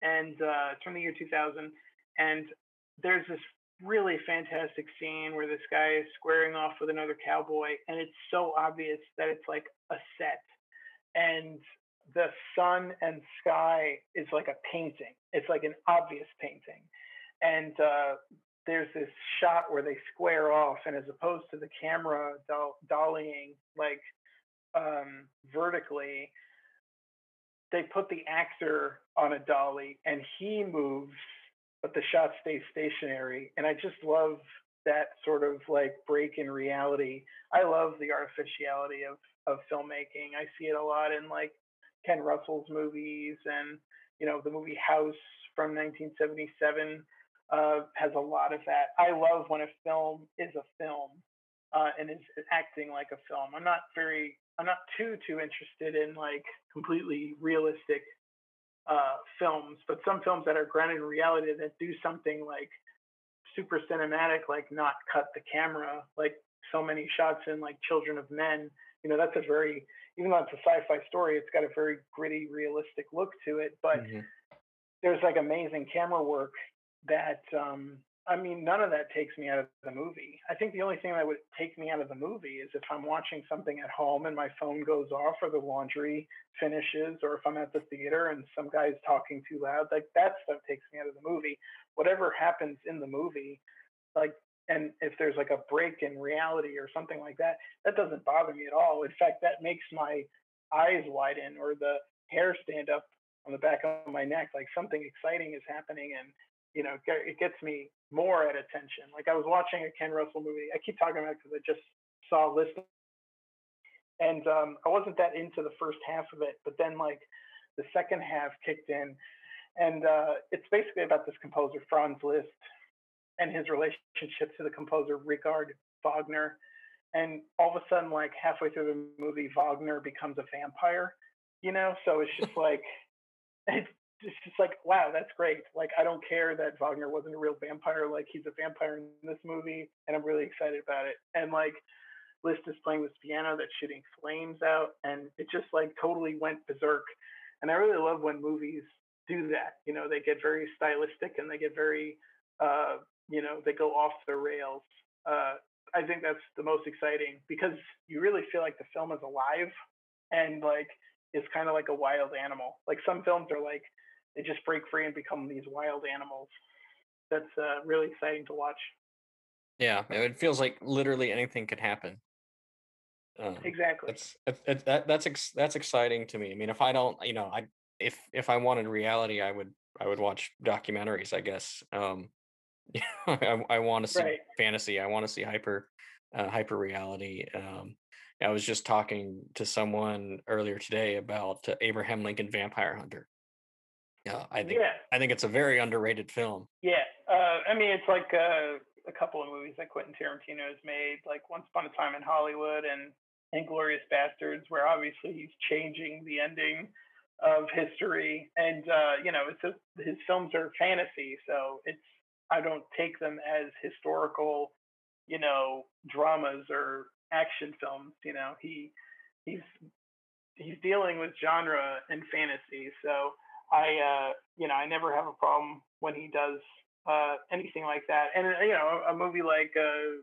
Speaker 4: and uh, it's from the year 2000. And there's this really fantastic scene where this guy is squaring off with another cowboy and it's so obvious that it's like a set and the sun and sky is like a painting it's like an obvious painting and uh, there's this shot where they square off and as opposed to the camera doll- dollying like um, vertically they put the actor on a dolly and he moves but the shot stays stationary. And I just love that sort of like break in reality. I love the artificiality of of filmmaking. I see it a lot in like Ken Russell's movies and you know the movie House from 1977 uh, has a lot of that. I love when a film is a film uh, and is acting like a film. I'm not very I'm not too too interested in like completely realistic uh, films, but some films that are grounded in reality that do something like super cinematic, like not cut the camera, like so many shots in like Children of Men. You know, that's a very even though it's a sci-fi story, it's got a very gritty, realistic look to it. But mm-hmm. there's like amazing camera work that um, I mean, none of that takes me out of the movie. I think the only thing that would take me out of the movie is if I'm watching something at home and my phone goes off or the laundry finishes, or if I'm at the theater and some guy's talking too loud. Like that stuff takes me out of the movie. Whatever happens in the movie, like, and if there's like a break in reality or something like that, that doesn't bother me at all. In fact, that makes my eyes widen or the hair stand up on the back of my neck. Like something exciting is happening and you know, it gets me more at attention. Like I was watching a Ken Russell movie. I keep talking about because I just saw list, and um, I wasn't that into the first half of it. But then like the second half kicked in, and uh, it's basically about this composer Franz Liszt and his relationship to the composer Richard Wagner. And all of a sudden, like halfway through the movie, Wagner becomes a vampire, you know. So it's just like it's it's just like wow, that's great. Like I don't care that Wagner wasn't a real vampire. Like he's a vampire in this movie, and I'm really excited about it. And like Liszt is playing this piano that's shooting flames out, and it just like totally went berserk. And I really love when movies do that. You know, they get very stylistic and they get very, uh, you know, they go off the rails. Uh, I think that's the most exciting because you really feel like the film is alive and like it's kind of like a wild animal. Like some films are like they just break free and become these wild animals. That's uh, really exciting to watch.
Speaker 1: Yeah, it feels like literally anything could happen.
Speaker 4: Um, exactly.
Speaker 1: That's that's that, that's ex, that's exciting to me. I mean, if I don't, you know, I if if I wanted reality, I would I would watch documentaries. I guess. Um, I, I want to see right. fantasy. I want to see hyper uh, hyper reality. Um, I was just talking to someone earlier today about uh, Abraham Lincoln Vampire Hunter. Yeah, I think yeah. I think it's a very underrated film.
Speaker 4: Yeah, uh, I mean it's like uh, a couple of movies that Quentin Tarantino has made, like Once Upon a Time in Hollywood and Inglourious Basterds, where obviously he's changing the ending of history, and uh, you know, it's a, his films are fantasy, so it's I don't take them as historical, you know, dramas or action films. You know, he he's he's dealing with genre and fantasy, so I, uh, you know, I never have a problem when he does uh, anything like that. And uh, you know, a movie like uh,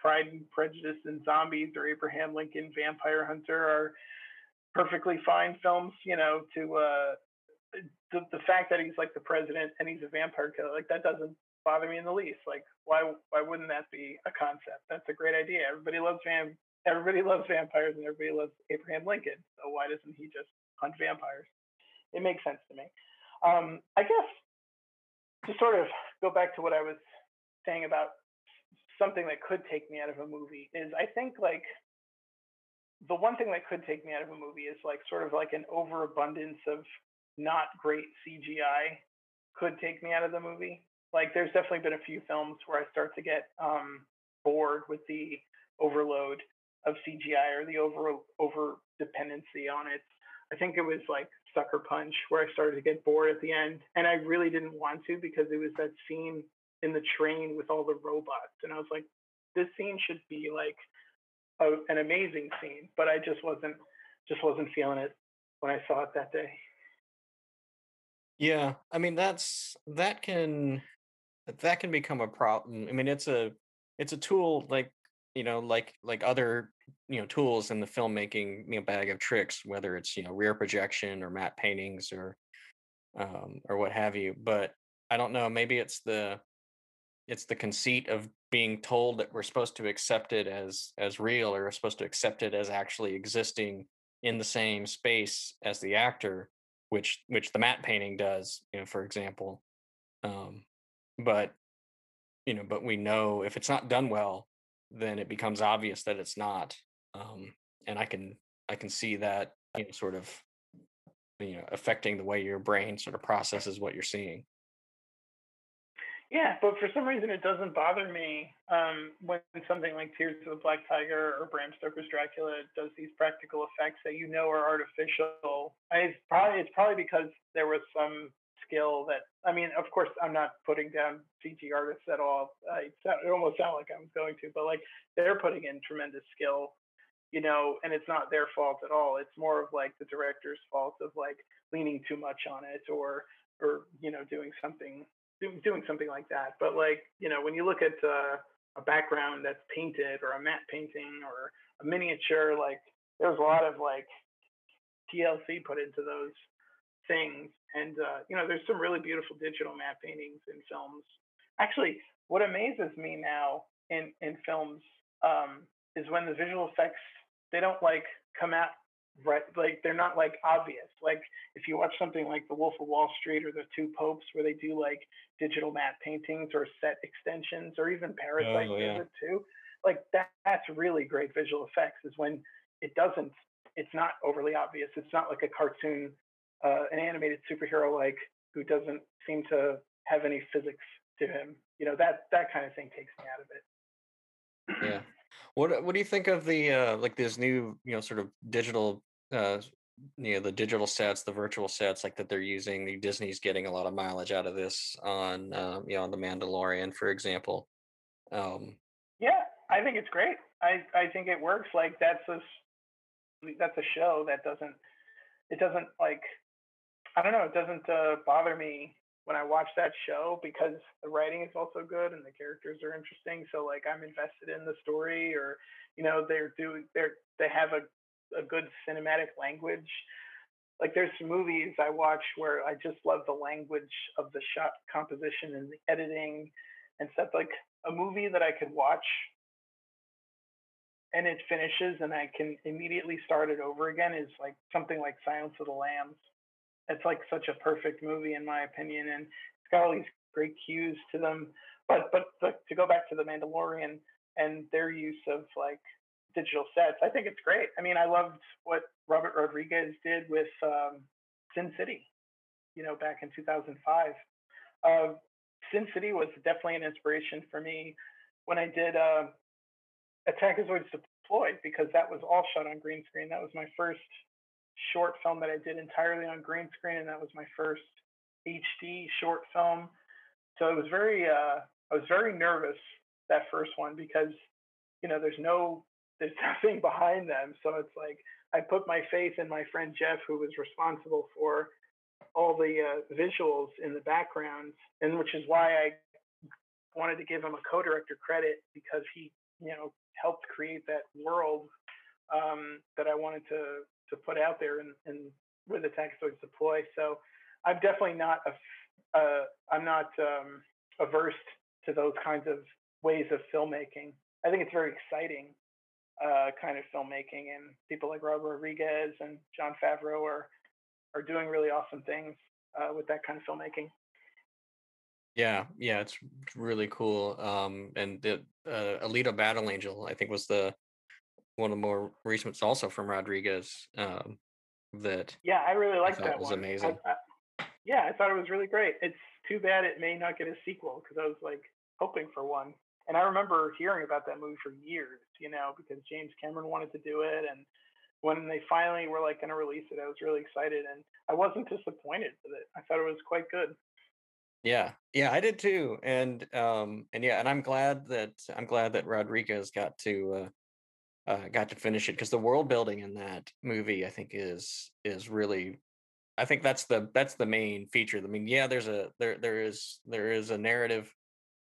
Speaker 4: Pride and Prejudice and Zombies or Abraham Lincoln Vampire Hunter are perfectly fine films. You know, to uh, the the fact that he's like the president and he's a vampire killer, like that doesn't bother me in the least. Like, why why wouldn't that be a concept? That's a great idea. Everybody loves vam everybody loves vampires and everybody loves Abraham Lincoln. So why doesn't he just hunt vampires? it makes sense to me. Um, I guess to sort of go back to what I was saying about something that could take me out of a movie is I think like the one thing that could take me out of a movie is like sort of like an overabundance of not great CGI could take me out of the movie. Like there's definitely been a few films where I start to get um, bored with the overload of CGI or the over over dependency on it. I think it was like Sucker Punch where I started to get bored at the end, and I really didn't want to because it was that scene in the train with all the robots, and I was like, this scene should be like a, an amazing scene, but I just wasn't just wasn't feeling it when I saw it that day.
Speaker 1: Yeah, I mean that's that can that can become a problem. I mean it's a it's a tool like you know like like other you know tools in the filmmaking you know bag of tricks whether it's you know rear projection or matte paintings or um or what have you but i don't know maybe it's the it's the conceit of being told that we're supposed to accept it as as real or we're supposed to accept it as actually existing in the same space as the actor which which the matte painting does you know for example um but you know but we know if it's not done well then it becomes obvious that it's not. Um, and I can I can see that you know, sort of you know affecting the way your brain sort of processes what you're seeing.
Speaker 4: Yeah, but for some reason it doesn't bother me um, when something like Tears of the Black Tiger or Bram Stoker's Dracula does these practical effects that you know are artificial. I, it's probably it's probably because there was some skill that I mean, of course, I'm not putting down CG artists at all. I it almost sound like I was going to, but like they're putting in tremendous skill, you know, and it's not their fault at all. It's more of like the director's fault of like leaning too much on it or or you know doing something doing something like that. But like you know, when you look at uh, a background that's painted or a matte painting or a miniature, like there's a lot of like TLC put into those things. And uh, you know, there's some really beautiful digital matte paintings in films. Actually, what amazes me now in in films um, is when the visual effects they don't like come out right like they're not like obvious like if you watch something like the wolf of wall street or the two popes where they do like digital matte paintings or set extensions or even parasite oh, yeah. too like that that's really great visual effects is when it doesn't it's not overly obvious it's not like a cartoon uh, an animated superhero like who doesn't seem to have any physics to him. You know that that kind of thing takes me out of it.
Speaker 1: Yeah. What What do you think of the uh, like this new you know sort of digital uh, you know the digital sets, the virtual sets like that they're using? The Disney's getting a lot of mileage out of this on um, you know on the Mandalorian, for example. Um,
Speaker 4: yeah, I think it's great. I I think it works. Like that's a that's a show that doesn't it doesn't like I don't know it doesn't uh, bother me when I watch that show because the writing is also good and the characters are interesting. So like I'm invested in the story, or you know they're doing they're they have a a good cinematic language. Like there's movies I watch where I just love the language of the shot composition and the editing and stuff. Like a movie that I could watch and it finishes and I can immediately start it over again is like something like Silence of the Lambs it's like such a perfect movie in my opinion, and it's got all these great cues to them. But but, but to go back to the Mandalorian and their use of like digital sets, I think it's great. I mean, I loved what Robert Rodriguez did with um, Sin City, you know, back in 2005. Uh, Sin City was definitely an inspiration for me when I did uh, Attackazoids Deployed because that was all shot on green screen. That was my first short film that I did entirely on green screen, and that was my first HD short film. So it was very, uh, I was very nervous that first one because, you know, there's no, there's nothing behind them. So it's like I put my faith in my friend Jeff, who was responsible for all the uh, visuals in the background, and which is why I wanted to give him a co-director credit because he, you know, helped create that world um, that I wanted to to put out there and, and with the Attackazoids deploy. So I'm definitely not a, uh, I'm not um, averse to those kinds of ways of filmmaking. I think it's very exciting uh, kind of filmmaking, and people like Robert Rodriguez and Jon Favreau are are doing really awesome things uh, with that kind of filmmaking.
Speaker 1: Yeah, yeah, it's really cool. Um, and the uh, Alita Battle Angel, I think, was the one of the more recent ones also from Rodriguez. Um, that
Speaker 4: yeah, I really like that
Speaker 1: was
Speaker 4: one.
Speaker 1: amazing.
Speaker 4: I, I, yeah, I thought it was really great. It's too bad it may not get a sequel because I was like hoping for one. And I remember hearing about that movie for years, you know, because James Cameron wanted to do it, and when they finally were like going to release it, I was really excited, and I wasn't disappointed with it. I thought it was quite good.
Speaker 1: Yeah, yeah, I did too, and um, and yeah, and I'm glad that I'm glad that Rodriguez got to uh, uh, got to finish it because the world building in that movie I think is is really I think that's the that's the main feature. I mean, yeah, there's a there there is there is a narrative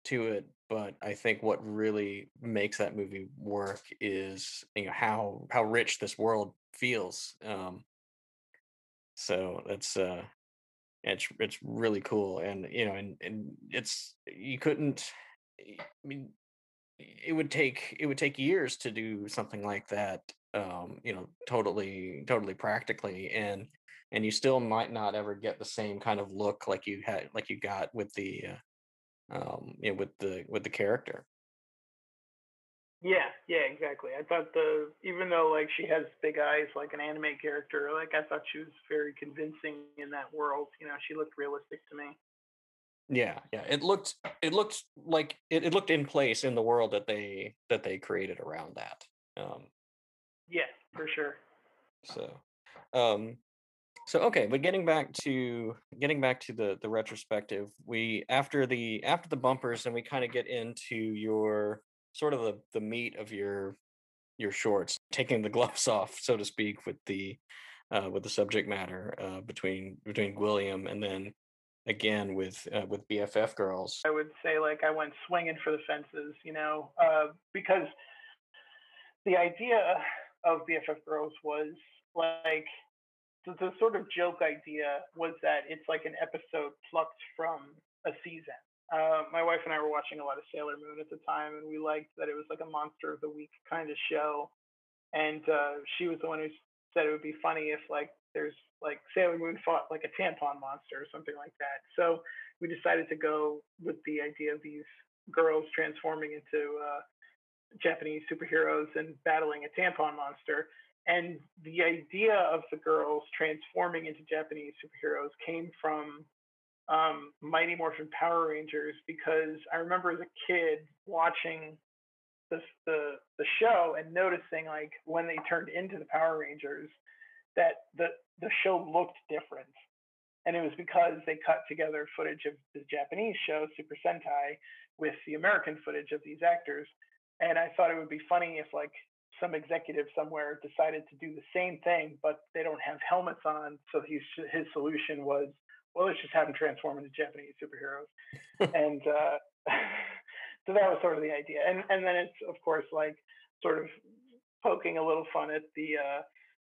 Speaker 1: to it, but I think what really makes that movie work is you know how how rich this world feels. Um, so that's uh, it's it's really cool, and you know, and and it's you couldn't. I mean, it would take it would take years to do something like that um you know totally totally practically and and you still might not ever get the same kind of look like you had like you got with the uh, um you know with the with the character.
Speaker 4: Yeah yeah exactly. I thought the even though like she has big eyes like an anime character like i thought she was very convincing in that world you know she looked realistic to me
Speaker 1: yeah, yeah. It looked it looked like it, it looked in place in the world that they that they created around that. Um
Speaker 4: Yeah, for sure.
Speaker 1: so um so okay, but getting back to getting back to the the retrospective, we after the after the bumpers and we kind of get into your sort of the the meat of your your shorts, taking the gloves off, so to speak, with the uh, with the subject matter uh, between between William and then again with uh, with BFF girls?
Speaker 4: I would say like I went swinging for the fences, you know, uh, because the idea of BFF girls was like the, the sort of joke idea was that it's like an episode plucked from a season. Uh, my wife and I were watching a lot of Sailor Moon at the time, and we liked that it was like a monster of the week kind of show. And uh, she was the one who said it would be funny if like there's like Sailor Moon fought like a tampon monster or something like that. So we decided to go with the idea of these girls transforming into uh, Japanese superheroes and battling a tampon monster. And the idea of the girls transforming into Japanese superheroes came from um, Mighty Morphin Power Rangers because I remember as a kid watching the the the show and noticing like when they turned into the Power Rangers that the the show looked different. And it was because they cut together footage of the Japanese show Super Sentai with the American footage of these actors. And I thought it would be funny if like some executive somewhere decided to do the same thing, but they don't have helmets on. So his his solution was, well, let's just have them transform into Japanese superheroes. and uh, so that was sort of the idea. And and then it's of course like sort of poking a little fun at the uh,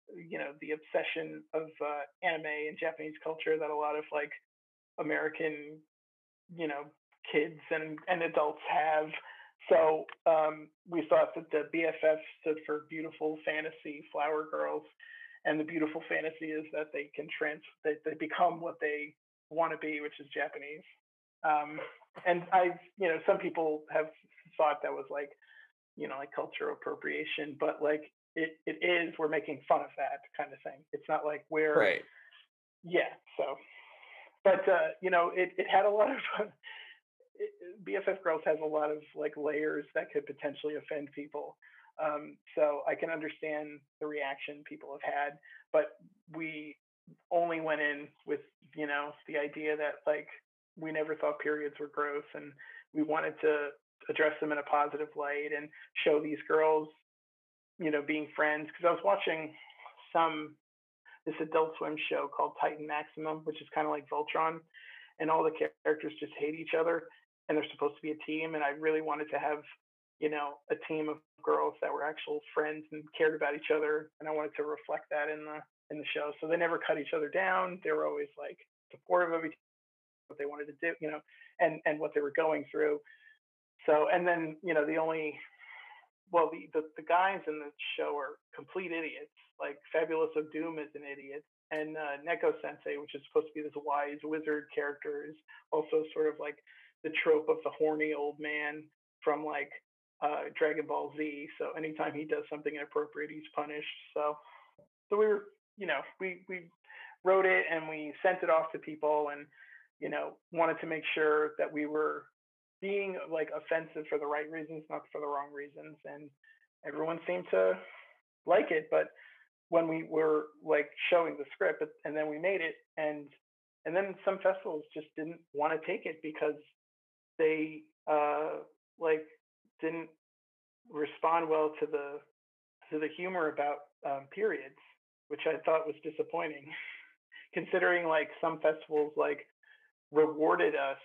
Speaker 4: you know the obsession of uh, anime and Japanese culture that a lot of like American you know kids and and adults have. So um, we thought that the BFF stood for Beautiful Fantasy Flower Girls, and the beautiful fantasy is that they can trans that they become what they want to be, which is Japanese. Um, and I, you know, some people have thought that was like, you know, like cultural appropriation, but like it, it is, we're making fun of that kind of thing. It's not like we're,
Speaker 1: right.
Speaker 4: yeah. So, but, uh, you know, it, it had a lot of, BFF Girls has a lot of like layers that could potentially offend people. Um, so I can understand the reaction people have had, but we only went in with, you know, the idea that like we never thought periods were gross and we wanted to address them in a positive light and show these girls you know being friends because i was watching some this adult swim show called titan maximum which is kind of like voltron and all the characters just hate each other and they're supposed to be a team and i really wanted to have you know a team of girls that were actual friends and cared about each other and i wanted to reflect that in the in the show. So they never cut each other down. They were always like supportive of each what they wanted to do, you know, and and what they were going through. So and then you know the only well the the, the guys in the show are complete idiots. Like Fabulous of Doom is an idiot, and uh, Neko Sensei, which is supposed to be this wise wizard character, is also sort of like the trope of the horny old man from like uh, Dragon Ball Z. So anytime he does something inappropriate, he's punished. So so we were you know we we wrote it and we sent it off to people and you know, wanted to make sure that we were being like offensive for the right reasons, not for the wrong reasons. And everyone seemed to like it. But when we were like showing the script and then we made it and and then some festivals just didn't want to take it because they uh like didn't respond well to the to the humor about um, periods, which I thought was disappointing, considering like some festivals like rewarded us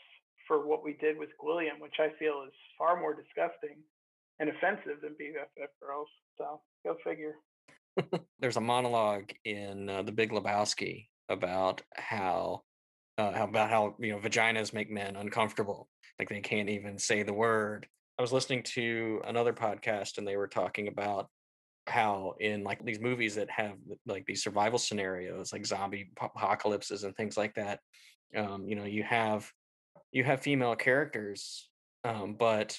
Speaker 4: for what we did with Gwilliam, which I feel is far more disgusting and offensive than BFF girls. So go figure.
Speaker 1: There's a monologue in uh, The Big Lebowski about how, uh, how about how you know vaginas make men uncomfortable, like they can't even say the word. I was listening to another podcast and they were talking about how in like these movies that have like these survival scenarios like zombie apocalypses and things like that um, you know you have you have female characters um, but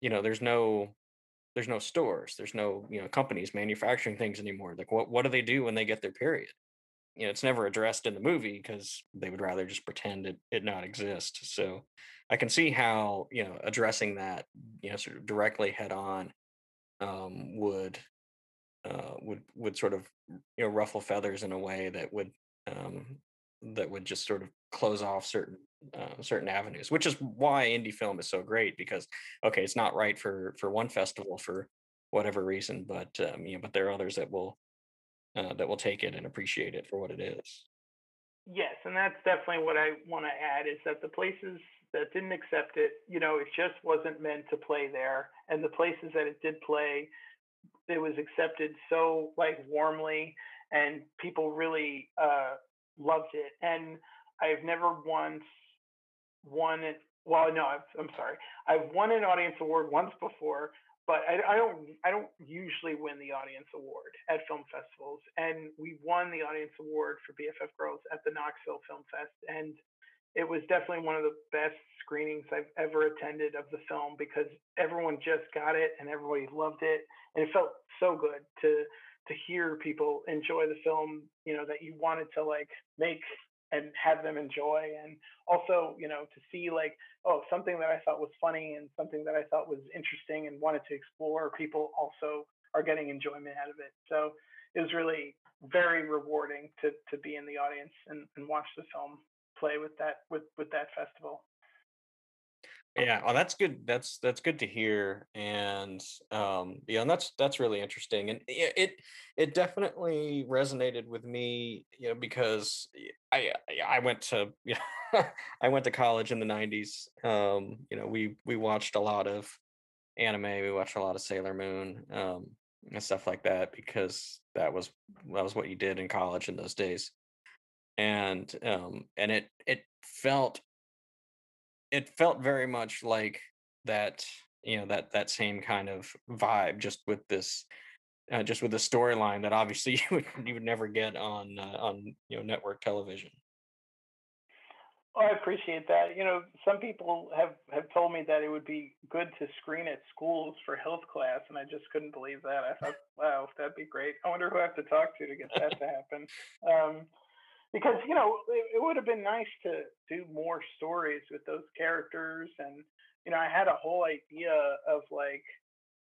Speaker 1: you know there's no there's no stores there's no you know companies manufacturing things anymore like what what do they do when they get their period? You know it's never addressed in the movie because they would rather just pretend it, it not exist so i can see how you know addressing that you know sort of directly head on um, would uh, would would sort of you know ruffle feathers in a way that would um, that would just sort of close off certain uh, certain avenues, which is why indie film is so great because okay, it's not right for for one festival for whatever reason, but um, you know, but there are others that will uh, that will take it and appreciate it for what it is.
Speaker 4: Yes, and that's definitely what I want to add is that the places that didn't accept it, you know, it just wasn't meant to play there, and the places that it did play, it was accepted so like warmly, and people really uh, loved it. And I've never once won it. Well, no, i am sorry. I've won an audience award once before, but I, I, don't. I don't usually win the audience award at film festivals. And we won the audience award for BFF Girls at the Knoxville Film Fest, and it was definitely one of the best screenings I've ever attended of the film because everyone just got it and everybody loved it, and it felt so good to to hear people enjoy the film. You know that you wanted to like make and have them enjoy and also you know to see like oh something that i thought was funny and something that i thought was interesting and wanted to explore people also are getting enjoyment out of it so it was really very rewarding to to be in the audience and, and watch the film play with that with with that festival
Speaker 1: Yeah, oh, that's good. That's that's good to hear, and um, yeah, and that's that's really interesting, and it it definitely resonated with me, you know, because i i went to yeah, I went to college in the '90s. Um, you know, we we watched a lot of anime, we watched a lot of Sailor Moon, um, and stuff like that because that was that was what you did in college in those days, and um, and it it felt it felt very much like that you know that that same kind of vibe just with this uh, just with the storyline that obviously you would you would never get on uh, on you know network television
Speaker 4: Oh, I appreciate that. You know, some people have have told me that it would be good to screen at schools for health class, and I just couldn't believe that. I thought, wow, that'd be great. I wonder who I have to talk to to get that to happen. Um, because you know, it, it would have been nice to do more stories with those characters, and you know, I had a whole idea of like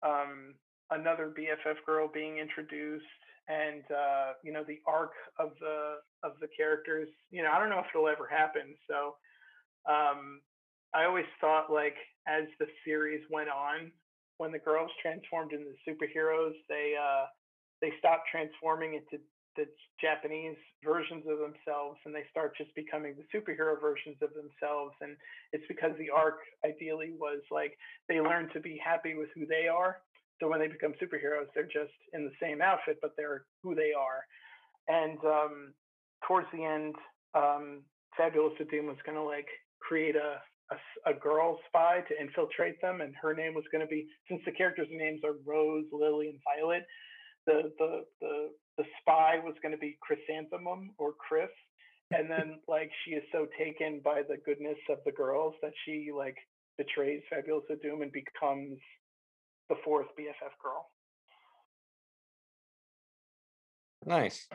Speaker 4: um, another BFF girl being introduced, and uh, you know, the arc of the of the characters. You know, I don't know if it'll ever happen. So um, I always thought like as the series went on, when the girls transformed into superheroes, they uh, they stopped transforming into the Japanese versions of themselves and they start just becoming the superhero versions of themselves. And it's because the arc ideally was like they learn to be happy with who they are. So when they become superheroes, they're just in the same outfit, but they're who they are. And um, towards the end, um, Fabulous Doom was going to like create a, a, a girl spy to infiltrate them, and her name was going to be since the characters' names are Rose, Lily, and Violet. The the the the spy was going to be Chrysanthemum or Chris, and then like she is so taken by the goodness of the girls that she like betrays Fabulous Doom and becomes the fourth BFF girl.
Speaker 1: nice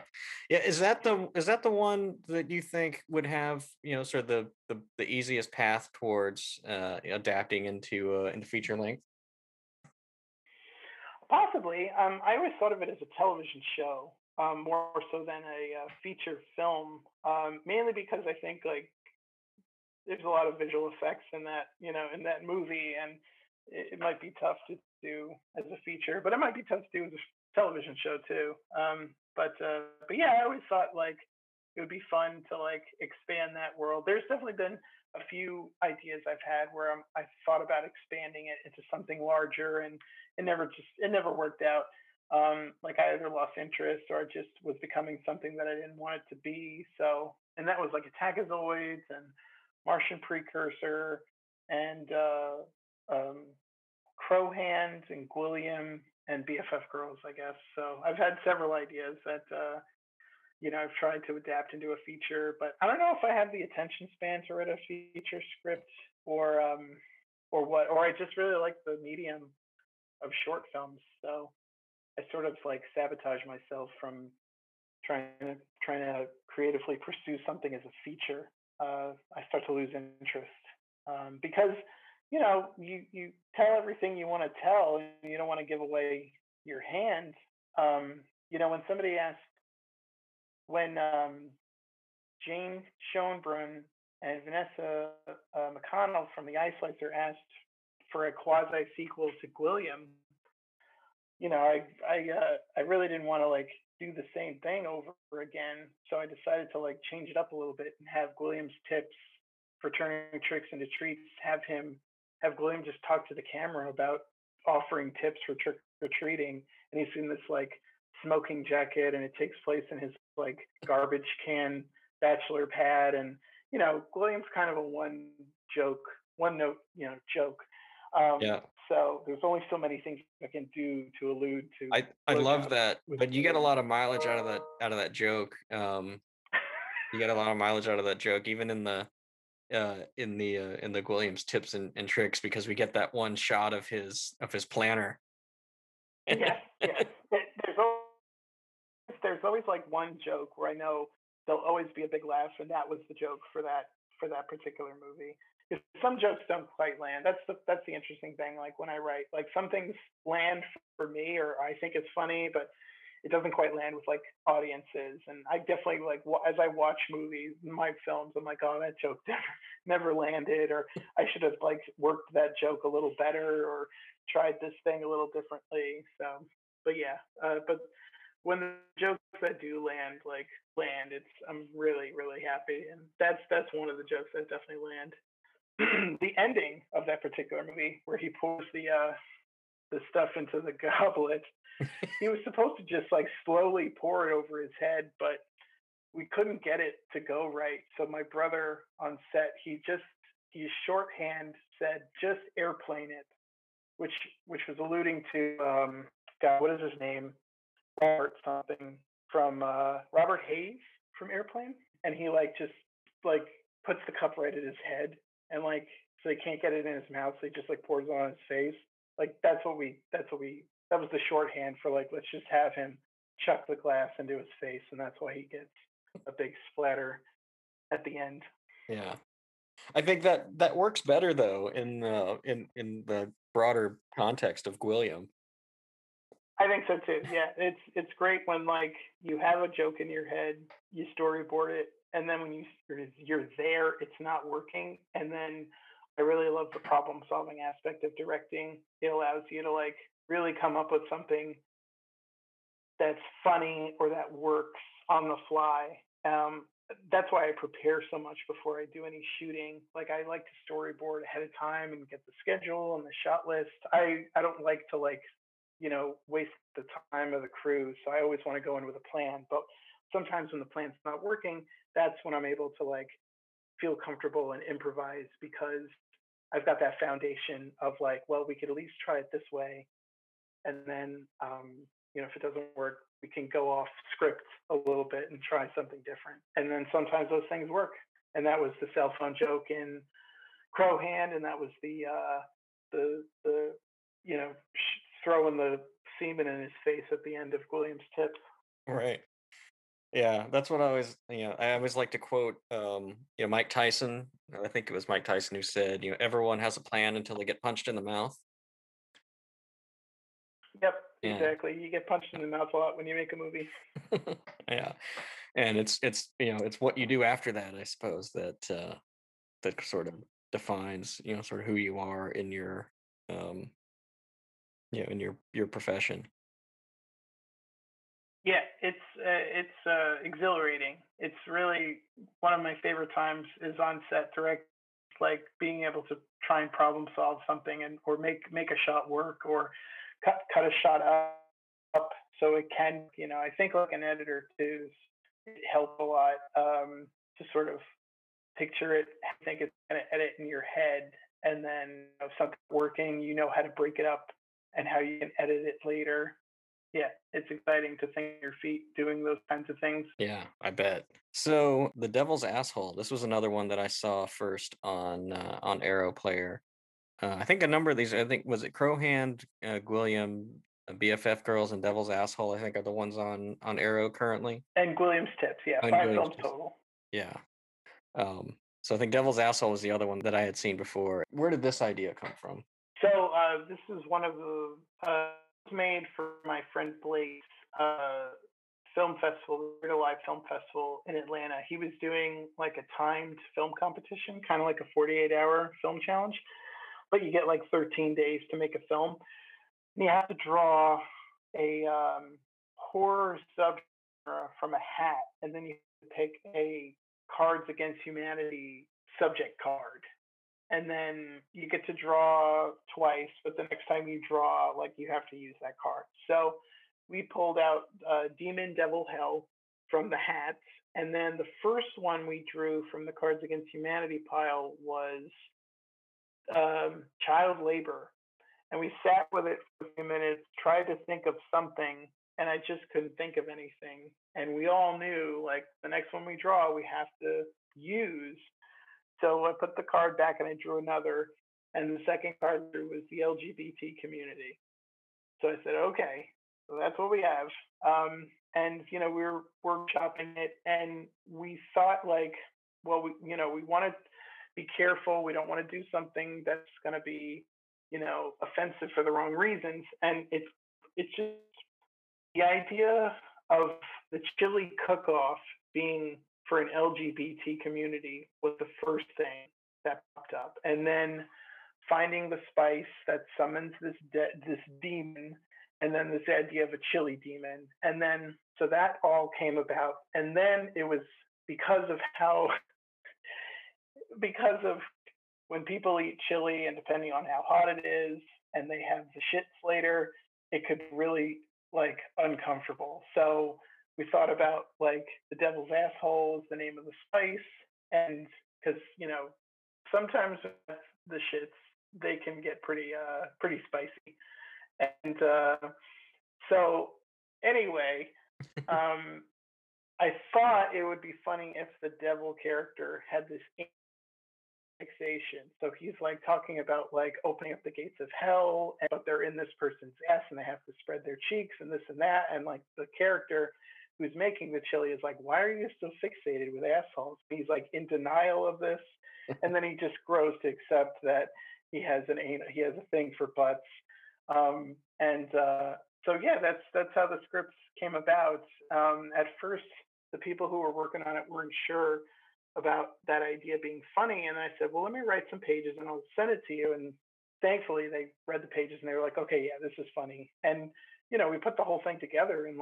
Speaker 1: yeah is that the is that the one that you think would have you know sort of the the, the easiest path towards uh adapting into uh into feature length
Speaker 4: Possibly. Um, I always thought of it as a television show, um, more so than a uh, feature film. Um, mainly because I think like there's a lot of visual effects in that, you know, in that movie, and it, it might be tough to do as a feature, but it might be tough to do as a television show too. Um, but uh, but yeah, I always thought like it would be fun to like expand that world. There's definitely been a few ideas I've had where I'm, I've thought about expanding it into something larger, and it never just it never worked out. Um, like I either lost interest or it just was becoming something that I didn't want it to be. So, and that was like Attackazoids and Martian Precursor and uh, um, and Gwilliam and BFF Girls, I guess. So I've had several ideas that uh, you know I've tried to adapt into a feature, but I don't know if I have the attention span to write a feature script or um, or what. Or I just really like the medium of short films, so I sort of like sabotage myself from trying to trying to creatively pursue something as a feature. Uh, I start to lose interest um, because you know you you tell everything you want to tell and you don't want to give away your hand. Um, you know when somebody asked when um, Jane Schoenbrun and Vanessa uh, McDonnell from the are asked for a quasi sequel to Gwilliam, you know, I I uh, I really didn't want to like do the same thing over again, so I decided to like change it up a little bit and have Gwilliam's tips for turning tricks into treats. Have him have Gwilliam just talk to the camera about offering tips for trick or treating, and he's in this like smoking jacket, and it takes place in his like garbage can bachelor pad, and you know, Gwilliam's kind of a one joke, one note, you know, joke. Um,
Speaker 1: yeah
Speaker 4: so there's only so many things I can do to allude to.
Speaker 1: I I love that, but you get a lot of mileage out of that out of that joke. Um, you get a lot of mileage out of that joke, even in the uh in the uh, in the Gwilliam's tips and, and tricks, because we get that one shot of his of his planner.
Speaker 4: yes, yes. There- There's always, there's always like one joke where I know there'll always be a big laugh, and that was the joke for that for that particular movie. If some jokes don't quite land, that's the that's the interesting thing. Like when I write, like some things land for me, or I think it's funny, but it doesn't quite land with like audiences. And I definitely like as I watch movies, my films, I'm like, oh, that joke never never landed, or I should have like worked that joke a little better, or tried this thing a little differently. So, but yeah, uh, but when the jokes that do land like land, it's I'm really really happy, and that's that's one of the jokes that definitely land. the ending of that particular movie, where he pours the uh, the stuff into the goblet, he was supposed to just like slowly pour it over his head, but we couldn't get it to go right. So my brother on set, he just he shorthand said just airplane it, which which was alluding to um, God, what is his name? Robert something from uh, Robert Hays from Airplane, and he like just like puts the cup right at his head, and like so he can't get it in his mouth, so he just like pours it on his face. Like that's what we that's what we that was the shorthand for like let's just have him chuck the glass into his face, and that's why he gets a big splatter at the end.
Speaker 5: Yeah. I think that that works better though in the in in the broader context of Gwilliam.
Speaker 4: I think so too. Yeah, it's it's great when like you have a joke in your head, you storyboard it, and then when you you're there, it's not working. And then I really love the problem solving aspect of directing. It allows you to like really come up with something that's funny or that works on the fly. Um, that's why I prepare so much before I do any shooting. Like I like to storyboard ahead of time and get the schedule and the shot list. I I don't like to like you know, waste the time of the crew. So I always want to go in with a plan. But sometimes when the plan's not working, that's when I'm able to like feel comfortable and improvise because I've got that foundation of like, well, we could at least try it this way. And then, um, you know, if it doesn't work, we can go off script a little bit and try something different. And then sometimes those things work. And that was the cell phone joke in Crowhand, and that was the uh, the the you know throwing the semen in his face at the end of Gwilliam's tip.
Speaker 5: Right. Yeah, that's what I always, you know, I always like to quote, um, you know, Mike Tyson. I think it was Mike Tyson who said, you know, everyone has a plan until they get punched in the mouth.
Speaker 4: Yep, yeah. exactly. You get punched in the mouth a lot when you make a movie.
Speaker 5: yeah, and it's it's you know it's what you do after that, I suppose that uh, that sort of defines you know sort of who you are in your um, you know in your your profession.
Speaker 4: Yeah it's uh, it's uh, exhilarating. It's really one of my favorite times is on set direct like being able to try and problem solve something and or make make a shot work or cut cut a shot up so it can you know i think like an editor too it helps a lot um, to sort of picture it i think it's going to edit in your head and then if something's working you know how to break it up and how you can edit it later. Yeah, it's exciting to think your feet doing those kinds of things.
Speaker 5: Yeah, I bet. So, The Devil's Asshole. This was another one that I saw first on uh, on Arrow Player. Uh, I think a number of these. I think was it Crowhand, uh, Gwilliam, uh, BFF Girls, and Devil's Asshole. I think are the ones on on Arrow currently.
Speaker 4: And Gwilliam's Tips. Yeah, and five films total.
Speaker 5: Yeah. Um, so I think Devil's Asshole was the other one that I had seen before. Where did this idea come from?
Speaker 4: So uh, this is one of the uh, made for my friend Blake's uh, film festival, the Buried Alive Film Festival in Atlanta. He was doing like a timed film competition, kind of like a 48-hour film challenge, but you get like 13 days to make a film. And you have to draw a um, horror subgenre from a hat, and then you pick a Cards Against Humanity subject card and then you get to draw twice, but the next time you draw, like you have to use that card. So we pulled out uh, Demon, Devil, Hell from the hats, and then the first one we drew from the Cards Against Humanity pile was um, child labor, and we sat with it for a few minutes, tried to think of something, and I just couldn't think of anything. And we all knew, like the next one we draw, we have to use so I put the card back and I drew another. And the second card drew was the LGBT community. So I said, okay, So that's what we have. Um, and you know, we were workshopping it, and we thought like, well, we you know, we want to be careful. We don't want to do something that's going to be, you know, offensive for the wrong reasons. And it's it's just the idea of the chili cook-off being for an LGBT community was the first thing that popped up, and then finding the spice that summons this de- this demon, and then this idea of a chili demon, and then so that all came about, and then it was because of how because of when people eat chili and depending on how hot it is and they have the shits later, it could really like uncomfortable. So we thought about like the devil's asshole is the name of the spice, and because you know sometimes the shits they can get pretty uh pretty spicy, and uh, so anyway, um, I thought it would be funny if the devil character had this fixation. So he's like talking about like opening up the gates of hell, but they're in this person's ass and they have to spread their cheeks and this and that. And like the character who's making the chili is like, why are you so fixated with assholes? He's like in denial of this, and then he just grows to accept that he has an he has a thing for butts. Um, and uh, so yeah, that's that's how the scripts came about. Um, at first, the people who were working on it weren't sure about that idea being funny. And I said, well, let me write some pages and I'll send it to you. And thankfully, they read the pages and they were like, okay, yeah, this is funny. And, you know, we put the whole thing together in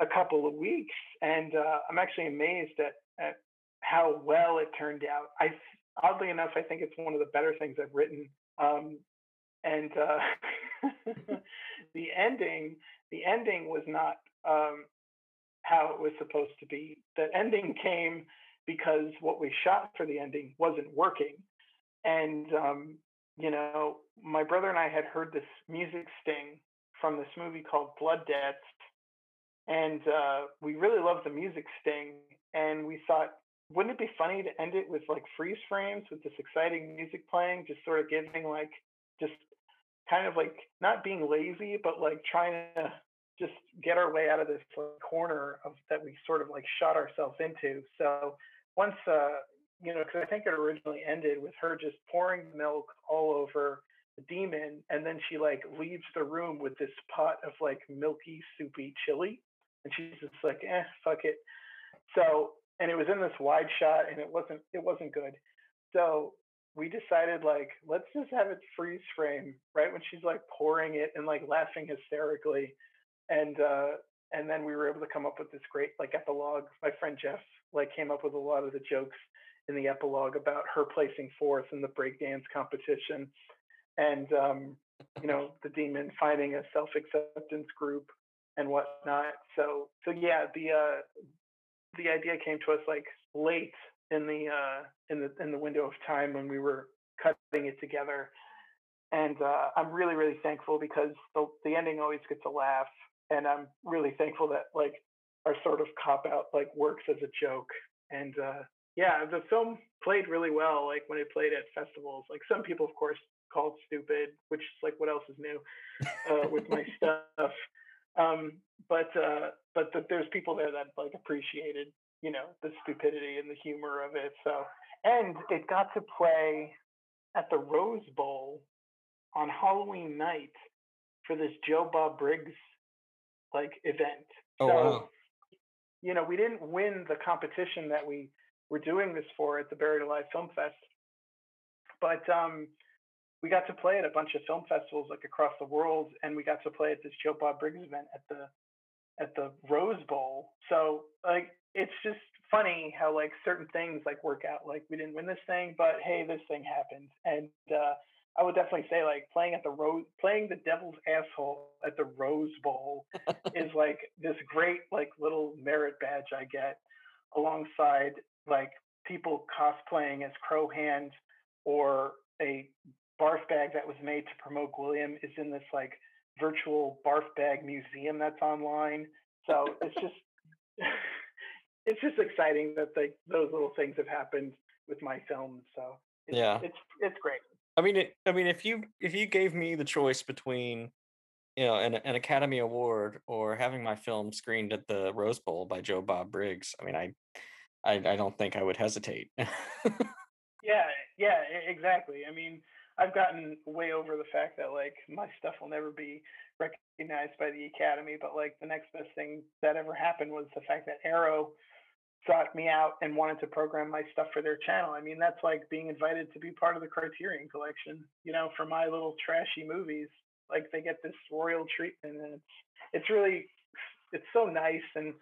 Speaker 4: a couple of weeks. And uh, I'm actually amazed at, at how well it turned out. I, oddly enough, I think it's one of the better things I've written. Um, and uh, the ending, the ending was not um, how it was supposed to be. The ending came because what we shot for the ending wasn't working. And, um, you know, my brother and I had heard this music sting from this movie called Blood Debts. And uh, we really loved the music sting. And we thought, wouldn't it be funny to end it with like freeze frames with this exciting music playing, just sort of giving like, just kind of like not being lazy, but like trying to just get our way out of this corner of that we sort of like shot ourselves into. So once uh, you know, because I think it originally ended with her just pouring milk all over the demon, and then she like leaves the room with this pot of like milky, soupy chili, and she's just like, eh, fuck it. So, and it was in this wide shot, and it wasn't it wasn't good. So we decided like let's just have it freeze frame right when she's like pouring it and like laughing hysterically and uh and then we were able to come up with this great like epilogue my friend jeff like came up with a lot of the jokes in the epilogue about her placing fourth in the breakdance competition and um, you know the demon finding a self-acceptance group and whatnot so so yeah the uh the idea came to us like late in the uh in the in the window of time when we were cutting it together and uh, I'm really really thankful because the the ending always gets a laugh and I'm really thankful that like our sort of cop out like works as a joke. And uh, yeah, the film played really well. Like when it played at festivals, like some people of course called stupid, which is like what else is new uh, with my stuff. Um, but uh, but the, there's people there that like appreciated you know the stupidity and the humor of it. So and it got to play at the Rose Bowl on Halloween night for this Joe Bob Briggs like event.
Speaker 5: Oh
Speaker 4: so,
Speaker 5: wow!
Speaker 4: You know, we didn't win the competition that we were doing this for at the Buried Alive Film Fest, but um, we got to play at a bunch of film festivals like across the world, and we got to play at this Joe Bob Briggs event at the at the Rose Bowl. So like, it's just funny how like certain things like work out. Like we didn't win this thing, but hey, this thing happened, and uh, I would definitely say like playing at the rose, playing the devil's asshole at the Rose Bowl is like this great like little merit badge I get alongside like people cosplaying as Crowhand or a barf bag that was made to promote Gwilliam is in this like virtual barf bag museum that's online. So it's just it's just exciting that like those little things have happened with my films. So it's,
Speaker 5: Yeah.
Speaker 4: it's it's great.
Speaker 5: I mean, it, I mean, if you if you gave me the choice between
Speaker 1: you know an, an Academy Award or having my film screened at the Rose Bowl by Joe Bob Briggs, I mean, I I, I don't think I would hesitate.
Speaker 4: yeah, yeah, exactly. I mean, I've gotten way over the fact that like my stuff will never be recognized by the Academy, but like the next best thing that ever happened was the fact that Arrow sought me out and wanted to program my stuff for their channel. I mean, that's like being invited to be part of the Criterion collection, you know, for my little trashy movies. Like they get this royal treatment and it's it's really it's so nice and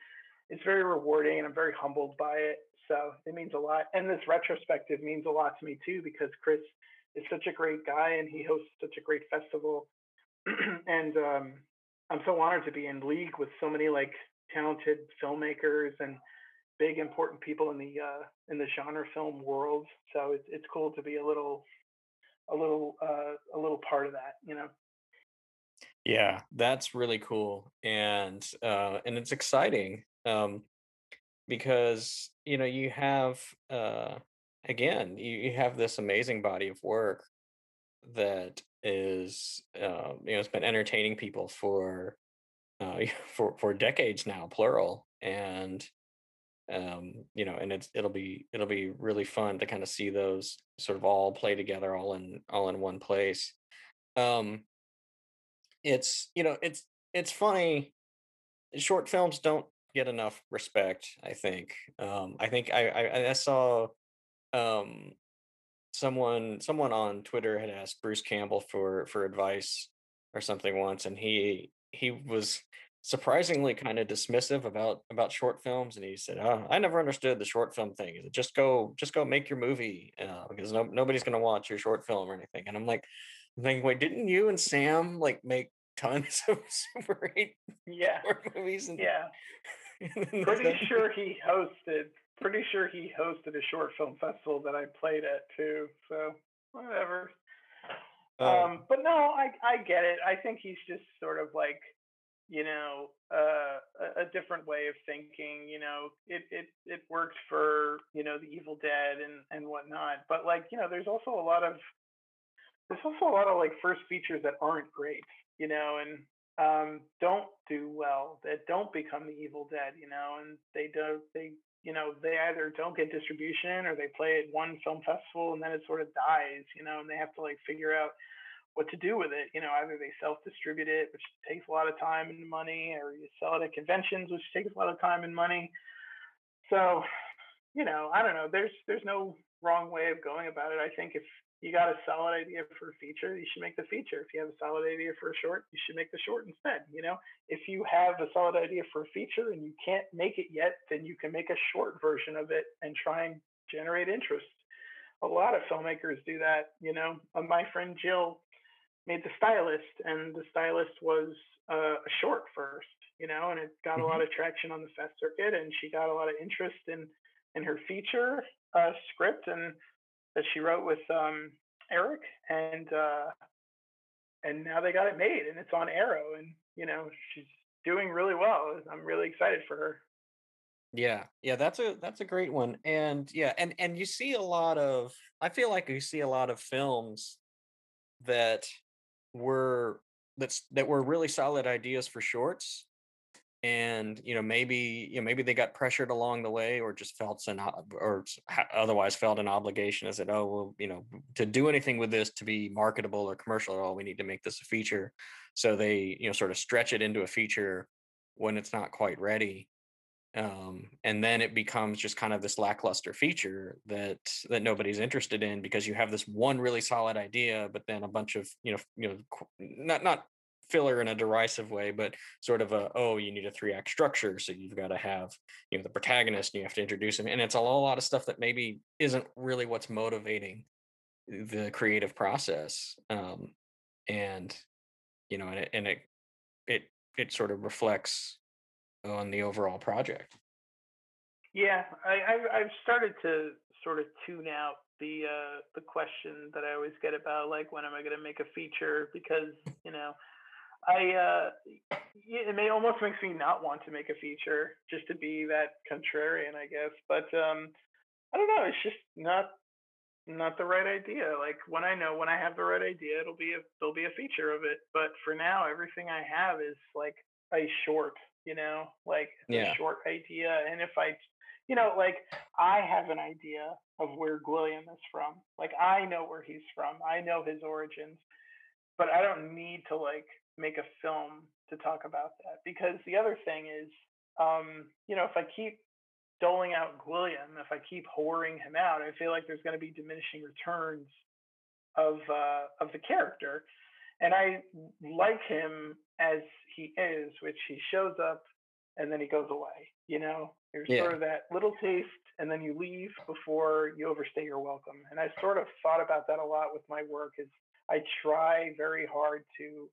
Speaker 4: it's very rewarding and I'm very humbled by it. So it means a lot. And this retrospective means a lot to me too because Chris is such a great guy and he hosts such a great festival. and um, I'm so honored to be in league with so many like talented filmmakers and big important people in the uh, in the genre film world. So it's it's cool to be a little a little uh, a little part of that, you know.
Speaker 1: Yeah, that's really cool, and uh, and it's exciting um, because you know you have uh, again you, you have this amazing body of work that is uh, you know it's been entertaining people for uh, for for decades now, plural, and um you know and it's it'll be it'll be really fun to kind of see those sort of all play together all in all in one place. Um it's you know it's it's funny short films don't get enough respect i think. Um i think i i, I saw um someone someone on twitter had asked bruce campbell for for advice or something once and he he was surprisingly kind of dismissive about about short films and he said oh, i never understood the short film thing. Just go just go make your movie uh, because no, nobody's going to watch your short film or anything. And i'm like I'm thinking wait didn't you and sam like make tons of super eight
Speaker 4: yeah.
Speaker 1: movies and,
Speaker 4: yeah. pretty sure he hosted pretty sure he hosted a short film festival that i played at too so whatever.
Speaker 1: Uh,
Speaker 4: um but no i i get it. I think he's just sort of like you know uh, a, a different way of thinking you know it it it worked for you know the evil dead and and whatnot but like you know there's also a lot of there's also a lot of like first features that aren't great you know and um don't do well that don't become the evil dead you know and they don't they you know they either don't get distribution or they play at one film festival and then it sort of dies you know and they have to like figure out what to do with it. You know, either they self-distribute it, which takes a lot of time and money, or you sell it at conventions, which takes a lot of time and money. So, you know, I don't know. There's there's no wrong way of going about it. I think if you got a solid idea for a feature, you should make the feature. If you have a solid idea for a short, you should make the short instead. You know, if you have a solid idea for a feature and you can't make it yet, then you can make a short version of it and try and generate interest. A lot of filmmakers do that. You know, uh, my friend Jill made the stylist, and the stylist was uh, a short first, you know, and it got mm-hmm. a lot of traction on the fest circuit, and she got a lot of interest in in her feature uh, script and that she wrote with um, Eric, and uh, and now they got it made, and it's on Arrow, and you know she's doing really well. I'm really excited for her.
Speaker 1: Yeah, yeah, that's a that's a great one, and yeah, and and you see a lot of. I feel like you see a lot of films that were that's that were really solid ideas for shorts and you know maybe you know maybe they got pressured along the way or just felt an or otherwise felt an obligation as it oh well you know to do anything with this to be marketable or commercial at all we need to make this a feature. So they you know sort of stretch it into a feature when it's not quite ready um, and then it becomes just kind of this lackluster feature that that nobody's interested in because you have this one really solid idea but then a bunch of you know you know not not filler in a derisive way but sort of a oh you need a three act structure so you've got to have you know the protagonist and you have to introduce him and it's a lot of stuff that maybe isn't really what's motivating the creative process um, and you know and it, and it it it sort of reflects on the overall project.
Speaker 4: Yeah, I, I've, I've started to sort of tune out the uh, the question that I always get about like when am I going to make a feature because you know I uh, it may almost makes me not want to make a feature just to be that contrarian I guess but um, I don't know it's just not not the right idea. Like when I know when I have the right idea, it'll be a there'll be a feature of it. But for now, everything I have is like a short, you know, like
Speaker 5: Yeah.
Speaker 4: a short idea. And if I, you know, like I have an idea of where Gwilliam is from. Like I know where he's from. I know his origins, but I don't need to like make a film to talk about that because the other thing is, um, you know, if I keep doling out Gwilliam, if I keep whoring him out, I feel like there's going to be diminishing returns of uh, of the character, and I like him as he is, which he shows up and then he goes away. You know, there's
Speaker 5: Yeah.
Speaker 4: sort of that little taste, and then you leave before you overstay your welcome. And I sort of thought about that a lot with my work. Is I try very hard to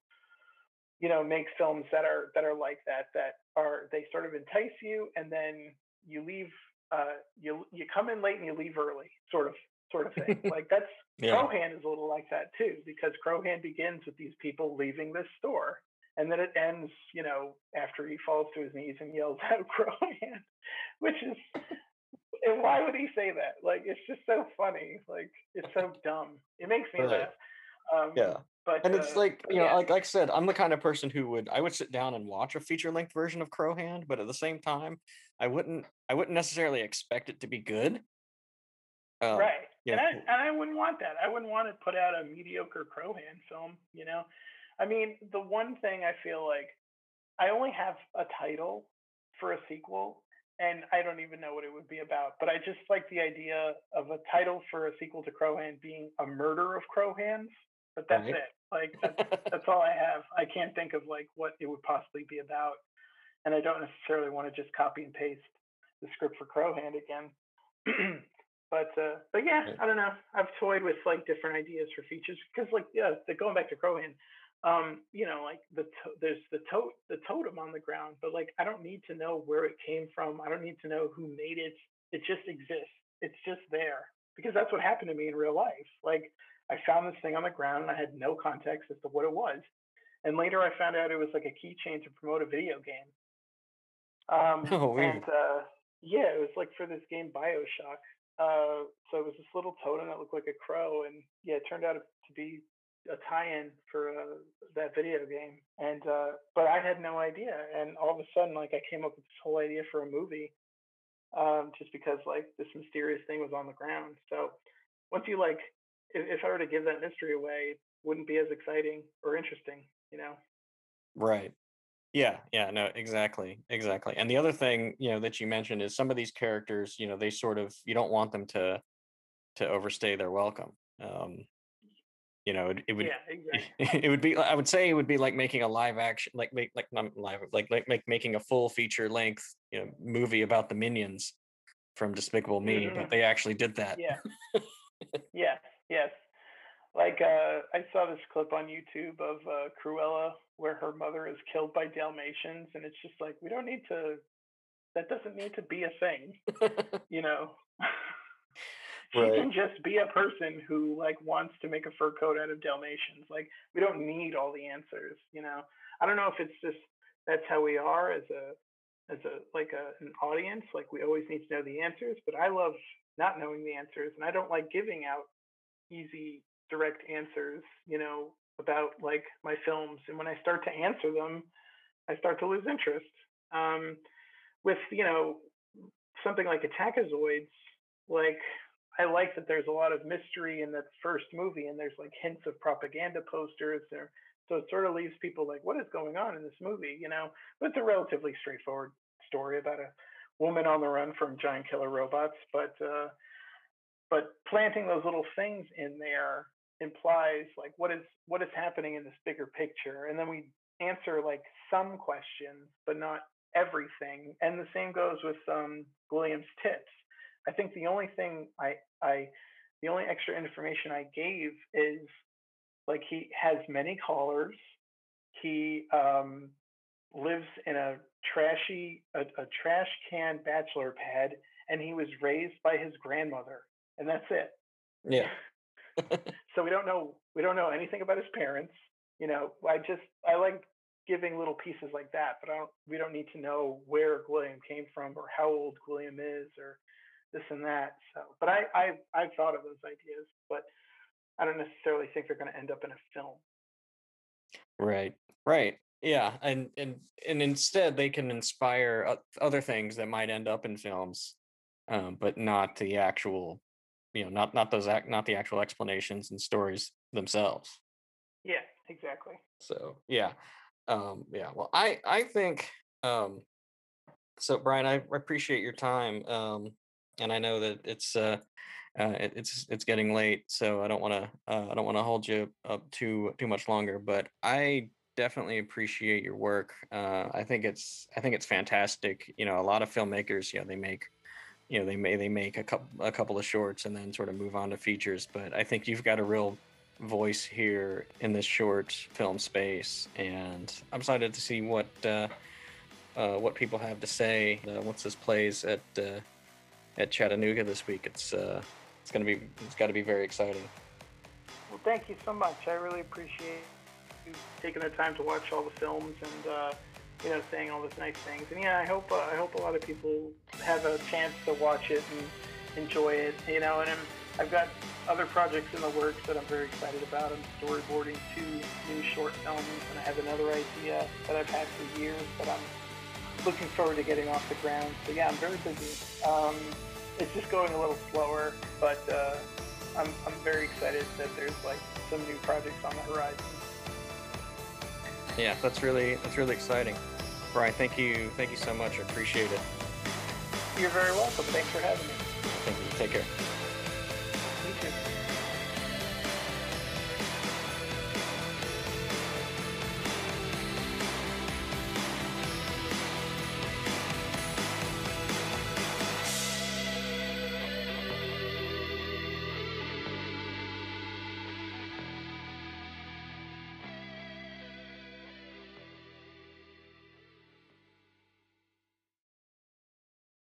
Speaker 4: you know make films that are that are like that that are they sort of entice you and then you leave uh you you come in late and you leave early sort of sort of thing like that's
Speaker 5: Yeah.
Speaker 4: Crowhand is a little like that too because Crowhand begins with these people leaving this store and then it ends you know after he falls to his knees and yells out Crowhand which is and why would he say that like it's just so funny like it's so dumb it makes me
Speaker 5: Right.
Speaker 4: laugh um
Speaker 5: Yeah.
Speaker 4: But
Speaker 5: And it's
Speaker 4: uh,
Speaker 5: like, you know, like like I said, I'm the kind of person who would I would sit down and watch a feature length version of Crowhand, but at the same time, I wouldn't I wouldn't necessarily expect it to be good. Um,
Speaker 4: right.
Speaker 5: yeah,
Speaker 4: and I and I wouldn't want that. I wouldn't want to put out a mediocre Crowhand film. You know, I mean, the one thing I feel like I only have a title for a sequel, and I don't even know what it would be about. But I just like the idea of a title for a sequel to Crowhand being a murder of Crowhands. But that's
Speaker 5: Right.
Speaker 4: it. Like that's that's all I have. I can't think of like what it would possibly be about, and I don't necessarily want to just copy and paste the script for Crowhand again. but uh, but yeah. I don't know. I've toyed with like different ideas for features because like yeah, the, going back to Crowhand, um, you know, like the to- there's the to- the totem on the ground, but like I don't need to know where it came from. I don't need to know who made it. It just exists. It's just there because that's what happened to me in real life. Like I found this thing on the ground and I had no context as to what it was. And later I found out it was like a keychain to promote a video game. Um,
Speaker 5: Oh,
Speaker 4: and uh, yeah, it was like for this game Bioshock. Uh, so it was this little totem that looked like a crow, and yeah, it turned out to be a tie-in for uh, that video game. And uh, but I had no idea, and all of a sudden, like I came up with this whole idea for a movie, um, just because like this mysterious thing was on the ground. So once you like, if, if I were to give that mystery away, it wouldn't be as exciting or interesting, you know.
Speaker 5: Right. Yeah, yeah, no, exactly, exactly. And the other thing, you know, that you mentioned is some of these characters, you know, they sort of you don't want them to to overstay their welcome. Um, you know, it, it would
Speaker 4: yeah, exactly.
Speaker 5: it would be I would say it would be like making a live action like make like not live like like like making a full feature length, you know, movie about the minions from Despicable Me,
Speaker 4: Mhm.
Speaker 5: but they actually did that.
Speaker 4: Yeah. yes, yes. Like uh, I saw this clip on YouTube of uh, Cruella where her mother is killed by Dalmatians, and it's just like we don't need to. That doesn't need to be a thing, you know. she
Speaker 5: Right.
Speaker 4: can just be a person who like wants to make a fur coat out of Dalmatians. Like we don't need all the answers, you know. I don't know if it's just that's how we are as a as a like a, an audience. Like we always need to know the answers, but I love not knowing the answers, and I don't like giving out easy, direct answers. You know about like my films, and when I start to answer them, I start to lose interest. Um, with you know something like Attackazoids, like I like that there's a lot of mystery in that first movie, and there's like hints of propaganda posters there. So it sort of leaves people like, what is going on in this movie? You know, but it's a relatively straightforward story about a woman on the run from giant killer robots. But uh, but planting those little things in there implies like what is what is happening in this bigger picture, and then we answer like some questions, but not everything. And the same goes with um, Gwilliam's tips. I think the only thing I I the only extra information I gave is like he has many callers. He um, lives in a trashy a, a trash can bachelor pad, and he was raised by his grandmother, and that's it.
Speaker 5: Yeah.
Speaker 4: so we don't know we don't know anything about his parents. You know, I just I like giving little pieces like that, but I don't we don't need to know where Gwilliam came from or how old Gwilliam is or this and that. So, but I I I've thought of those ideas, but I don't necessarily think they're going to end up in a film.
Speaker 1: Right. Right. Yeah, and and and instead they can inspire other things that might end up in films, um, but not the actual, you know, not not those act, not the actual explanations and stories themselves.
Speaker 4: Yeah, exactly.
Speaker 1: So yeah, um, yeah. Well, I I think um, so, Brian. I appreciate your time, um, and I know that it's uh, uh, it, it's it's getting late, so I don't want to uh, I don't want to hold you up too too much longer. But I definitely appreciate your work. Uh, I think it's I think it's fantastic. You know, a lot of filmmakers, you know, they make you know they may they make a couple a couple of shorts and then sort of move on to features. But I think you've got a real voice here in this short film space, and I'm excited to see what uh, uh, what people have to say uh, once this plays at uh, at Chattanooga this week. It's uh, it's gonna be it's got to be very exciting.
Speaker 4: Well, thank you so much. I really appreciate you taking the time to watch all the films and uh, you know saying all those nice things. And yeah, I hope uh, I hope a lot of people have a chance to watch it and enjoy it. You know, and I'm, I've got other projects in the works that I'm very excited about. I'm storyboarding two new short films, and I have another idea that I've had for years that I'm looking forward to getting off the ground. So yeah, I'm very busy. Um, it's just going a little slower, but uh, I'm, I'm very excited that there's like some new projects on the horizon.
Speaker 1: Yeah, that's really that's really exciting. Brian, thank you thank you so much. I appreciate it.
Speaker 4: You're very welcome. Thanks for having me.
Speaker 1: Thank you. Take care.